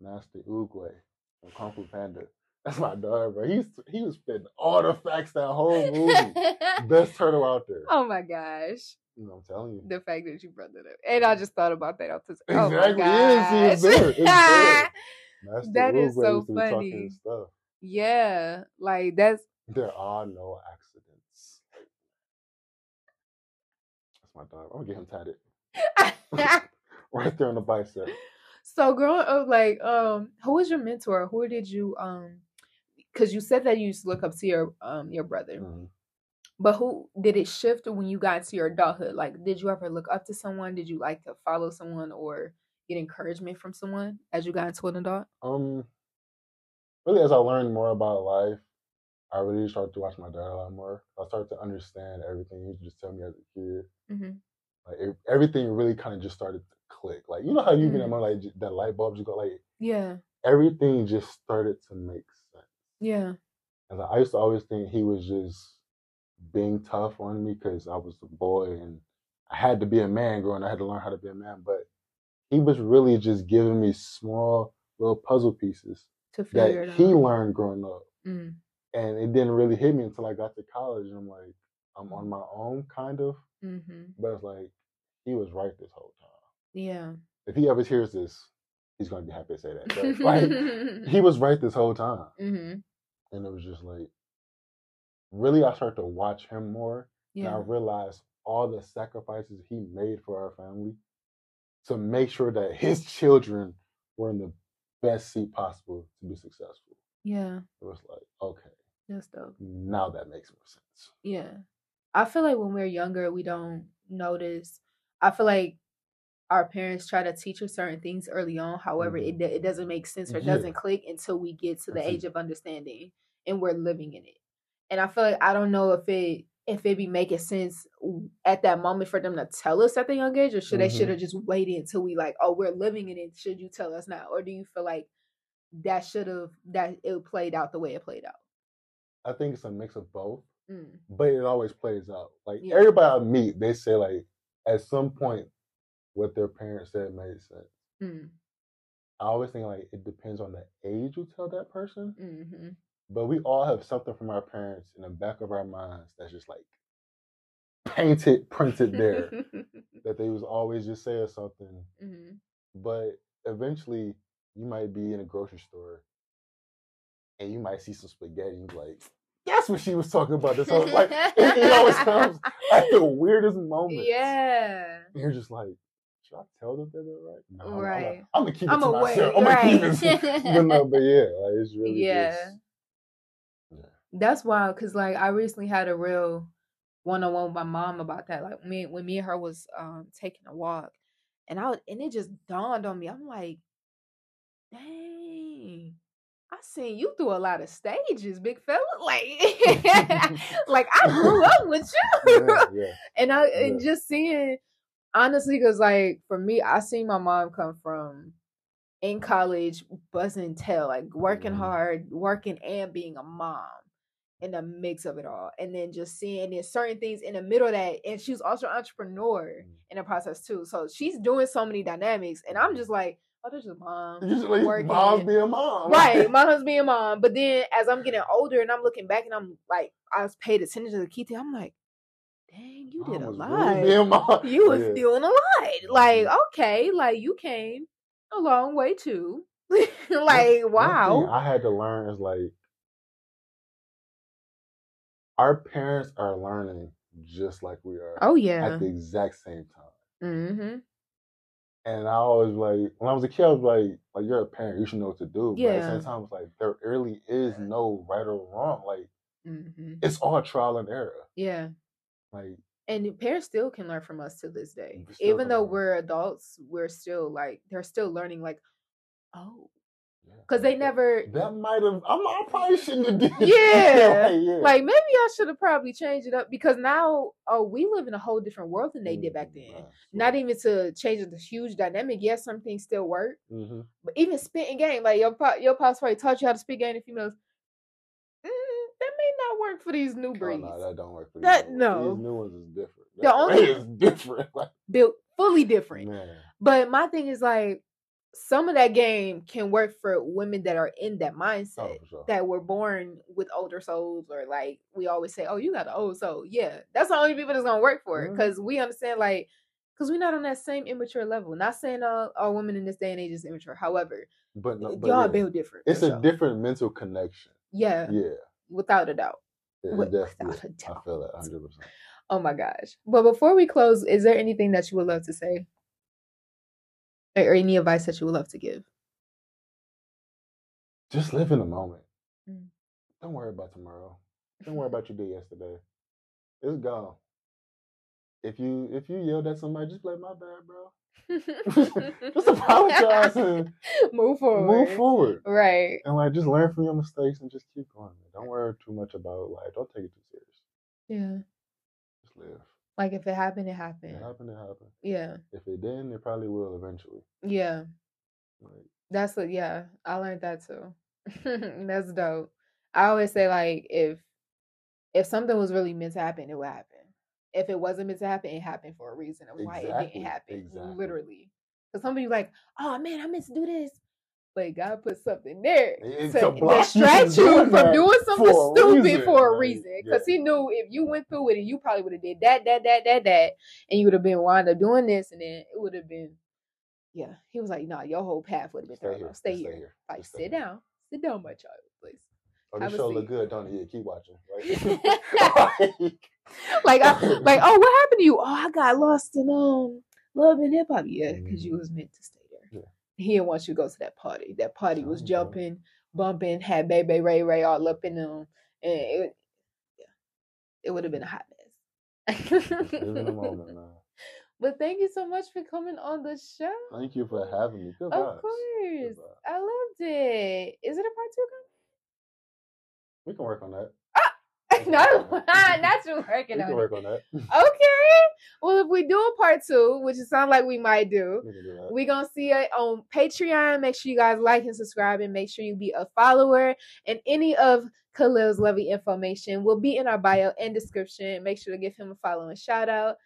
Master Oogway from Kung Fu Panda. That's my dog, bro. He's he was spitting all the facts that whole movie. Best turtle out there. oh my gosh. You know, I'm telling you. The fact that you brought that up. And I just thought about that. I was oh Exactly. my gosh. it's there. It's there. That is so used to be talking funny. yeah. Like that's There are no accidents. That's my dog. I'm gonna get him tatted right there on the bicep. So growing up, like, um, who was your mentor? Who did you um because you said that you used to look up to your um your brother. Mhm. But who did it shift when you got to your adulthood? Like, did you ever look up to someone? Did you like to follow someone or get encouragement from someone as you got into an adult? Um, really, as I learned more about life, I really started to watch my dad a lot more. I started to understand everything he just tell me as a kid. Mm-hmm. Like it, everything really kind of just started to click. Like you know how you been Mhm. at my like that light bulb you go like Yeah, everything just started to make sense. Yeah, And I used to always think he was just being tough on me because I was a boy and I had to be a man growing. I had to learn how to be a man, but he was really just giving me small little puzzle pieces to figure that he learned growing up. Mm, and it didn't really hit me until I got to college. And I'm like, I'm on my own, kind of. mm-hmm. But it's like he was right this whole time. Yeah. If he ever hears this, he's gonna be happy to say that. But like, he was right this whole time, mm-hmm. And it was just like, really, I started to watch him more, and I realized all the sacrifices he made for our family to make sure that his children were in the best seat possible to be successful. Yeah. It was like, okay, That's dope. now that makes more sense. Yeah. I feel like when we're younger, we don't notice. I feel like our parents try to teach us certain things early on. However, it, do- it doesn't make sense or it Yeah. doesn't click until we get to the age of understanding and we're living in it. And I feel like I don't know if it if it be making sense at that moment for them to tell us at the young age, or should they Mhm. should have just waited until we like, oh, we're living in it. Should you tell us now, or do you feel like that should have that it played out the way it played out? I think it's a mix of both, Mm. but it always plays out. Like Yeah. everybody I meet, they say like at some point what their parents said made sense. Mm. I always think like it depends on the age you tell that person, Mm-hmm. but we all have something from our parents in the back of our minds that's just like painted, printed there that they was always just saying something. hmm But eventually, you might be in a grocery store and you might see some spaghetti. And like, that's what she was talking about. This whole like it, it always comes at the weirdest moment. Yeah. And you're just like, should I tell them that they're right? No, Right. I'm gonna keep it I'm to away, myself. I'm gonna keep right. it. but no, but yeah, like it's really Yeah. just- yeah. That's wild because like I recently had a real one on one with my mom about that. Like me when me and her was um taking a walk and I was, and it just dawned on me. I'm like, dang. I seen you through a lot of stages, big fella. Like, like I grew up with you. yeah, yeah. and I and Yeah. just seeing honestly, because like for me, I seen my mom come from in college, buzzing tail, like working Mhm. hard, working and being a mom. in the mix of it all. And then just seeing there's certain things in the middle of that. And she's also an entrepreneur Mm. in the process too. So she's doing so many dynamics. And I'm just like, oh, this is mom. Usually, working. mom's being mom. Right, my husband being mom. But then as I'm getting older and I'm looking back and I'm like, I was paid attention to the key thing. I'm like, dang, you did a lot. Really you was Yeah. doing a lot. Like, okay, like you came a long way too. like, wow. I had to learn is like our parents are learning just like we are Oh yeah. at the exact same time. Mm-hmm. And I always like when I was a kid, I was like, like you're a parent, you should know what to do. But at the same time, it's like there really is no right or wrong. Like Mm-hmm. it's all trial and error. Yeah. Like And parents still can learn from us to this day. Even though learn. we're adults, we're still like they're still learning like, oh. yeah. Because they never that might have I'm I probably shouldn't have did Yeah. like, yeah. like maybe I should have probably changed it up because now oh we live in a whole different world than they did back then. Mm, Not even to change the huge dynamic. Yes, some things still work, hmm but even spitting game, like your pop, your pops probably taught you how to spit game to females. Mm, not work for these new Oh, breeds. no, that don't work for That- these new no. These new ones is different. The That only- is different. Like, Built fully different. man. But my thing is like some of that game can work for women that are in that Oh, mindset for sure. that were born with older souls or like we always say, Oh, you got an old soul. Yeah. That's the only people that's gonna work for it. Mhm. Cause we understand like because we're not on that same immature level. Not saying all, all women in this day and age is immature. However, but, no, but y'all yeah, build different. it's a sure. different mental connection. yeah, Yeah. Without a doubt. yeah Wi- without a doubt. I feel that 100%. Oh my gosh. But before we close, is there anything that you would love to say? Or or any advice that you would love to give? Just live in the moment. Mm. Don't worry about tomorrow. Don't worry about your day yesterday. It's gone. If you if you yelled at somebody, just be like, my bad, bro. Just apologize and Move forward. move forward. Right. And like just learn from your mistakes and just keep going. Don't worry too much about like don't take it too serious. Yeah. Just live. Like if it happened, it happened. It happened, it happened. Yeah. If it didn't, it probably will eventually. Yeah. Like That's what yeah, I learned that too. That's dope. I always say like if if something was really meant to happen, it would happen. If it wasn't meant to happen, it happened for a reason of why it didn't happen. exactly. Literally. Because somebody like, oh man, I meant to do this. But God put something there It- to to block you distract from you from that doing something for stupid reason, for a like, reason. Because yeah. he knew if you went through with it, you probably would have did that, that, that, that, that, and you would have been wound up doing this, and then it would have been, yeah. He was like, nah, your whole path would have been stay thrown here. off. Stay just here. Here. Like, just sit here. down. Sit down, my child, please. Oh, this show look good, don't it? Yeah, keep watching. Like, like, I, like, oh, what happened to you? Oh, I got lost in um love and hip hop. Yeah, because you Mhm. was meant to stay there. Yeah. He didn't want you to go to that party. That party was Oh, jumping, bumping, had Baby Ray Ray all up in them, and it, yeah, it would have been a hot mess. live in the moment. But thank you so much for coming on the show. Thank you for having me. Good Of vibes. course, Good. I loved it. Is it a part two We can work on that. no, That's you We working on it. work on that. Okay. Well, if we do a part two, which it sounds like we might do, We can do that. we gonna see it on Patreon. Make sure you guys like and subscribe, and make sure you be a follower. And any of Khalil's lovely information will be in our bio and description. Make sure to give him a follow and shout out.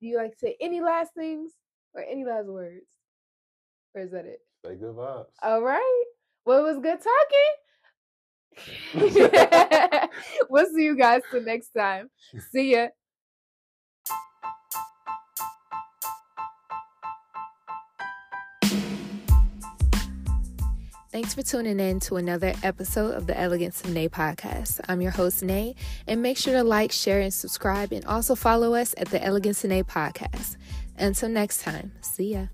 Do you like to say any last things or any last words? Or is that it? Stay good vibes. All right. Well, it was good talking. we'll see you guys till next time. See ya. Thanks for tuning in to another episode of the Elegance of Nae podcast. I'm your host, Nae, and make sure to like, share, and subscribe, and also follow us at the Elegance of Nae podcast. Until next time, see ya.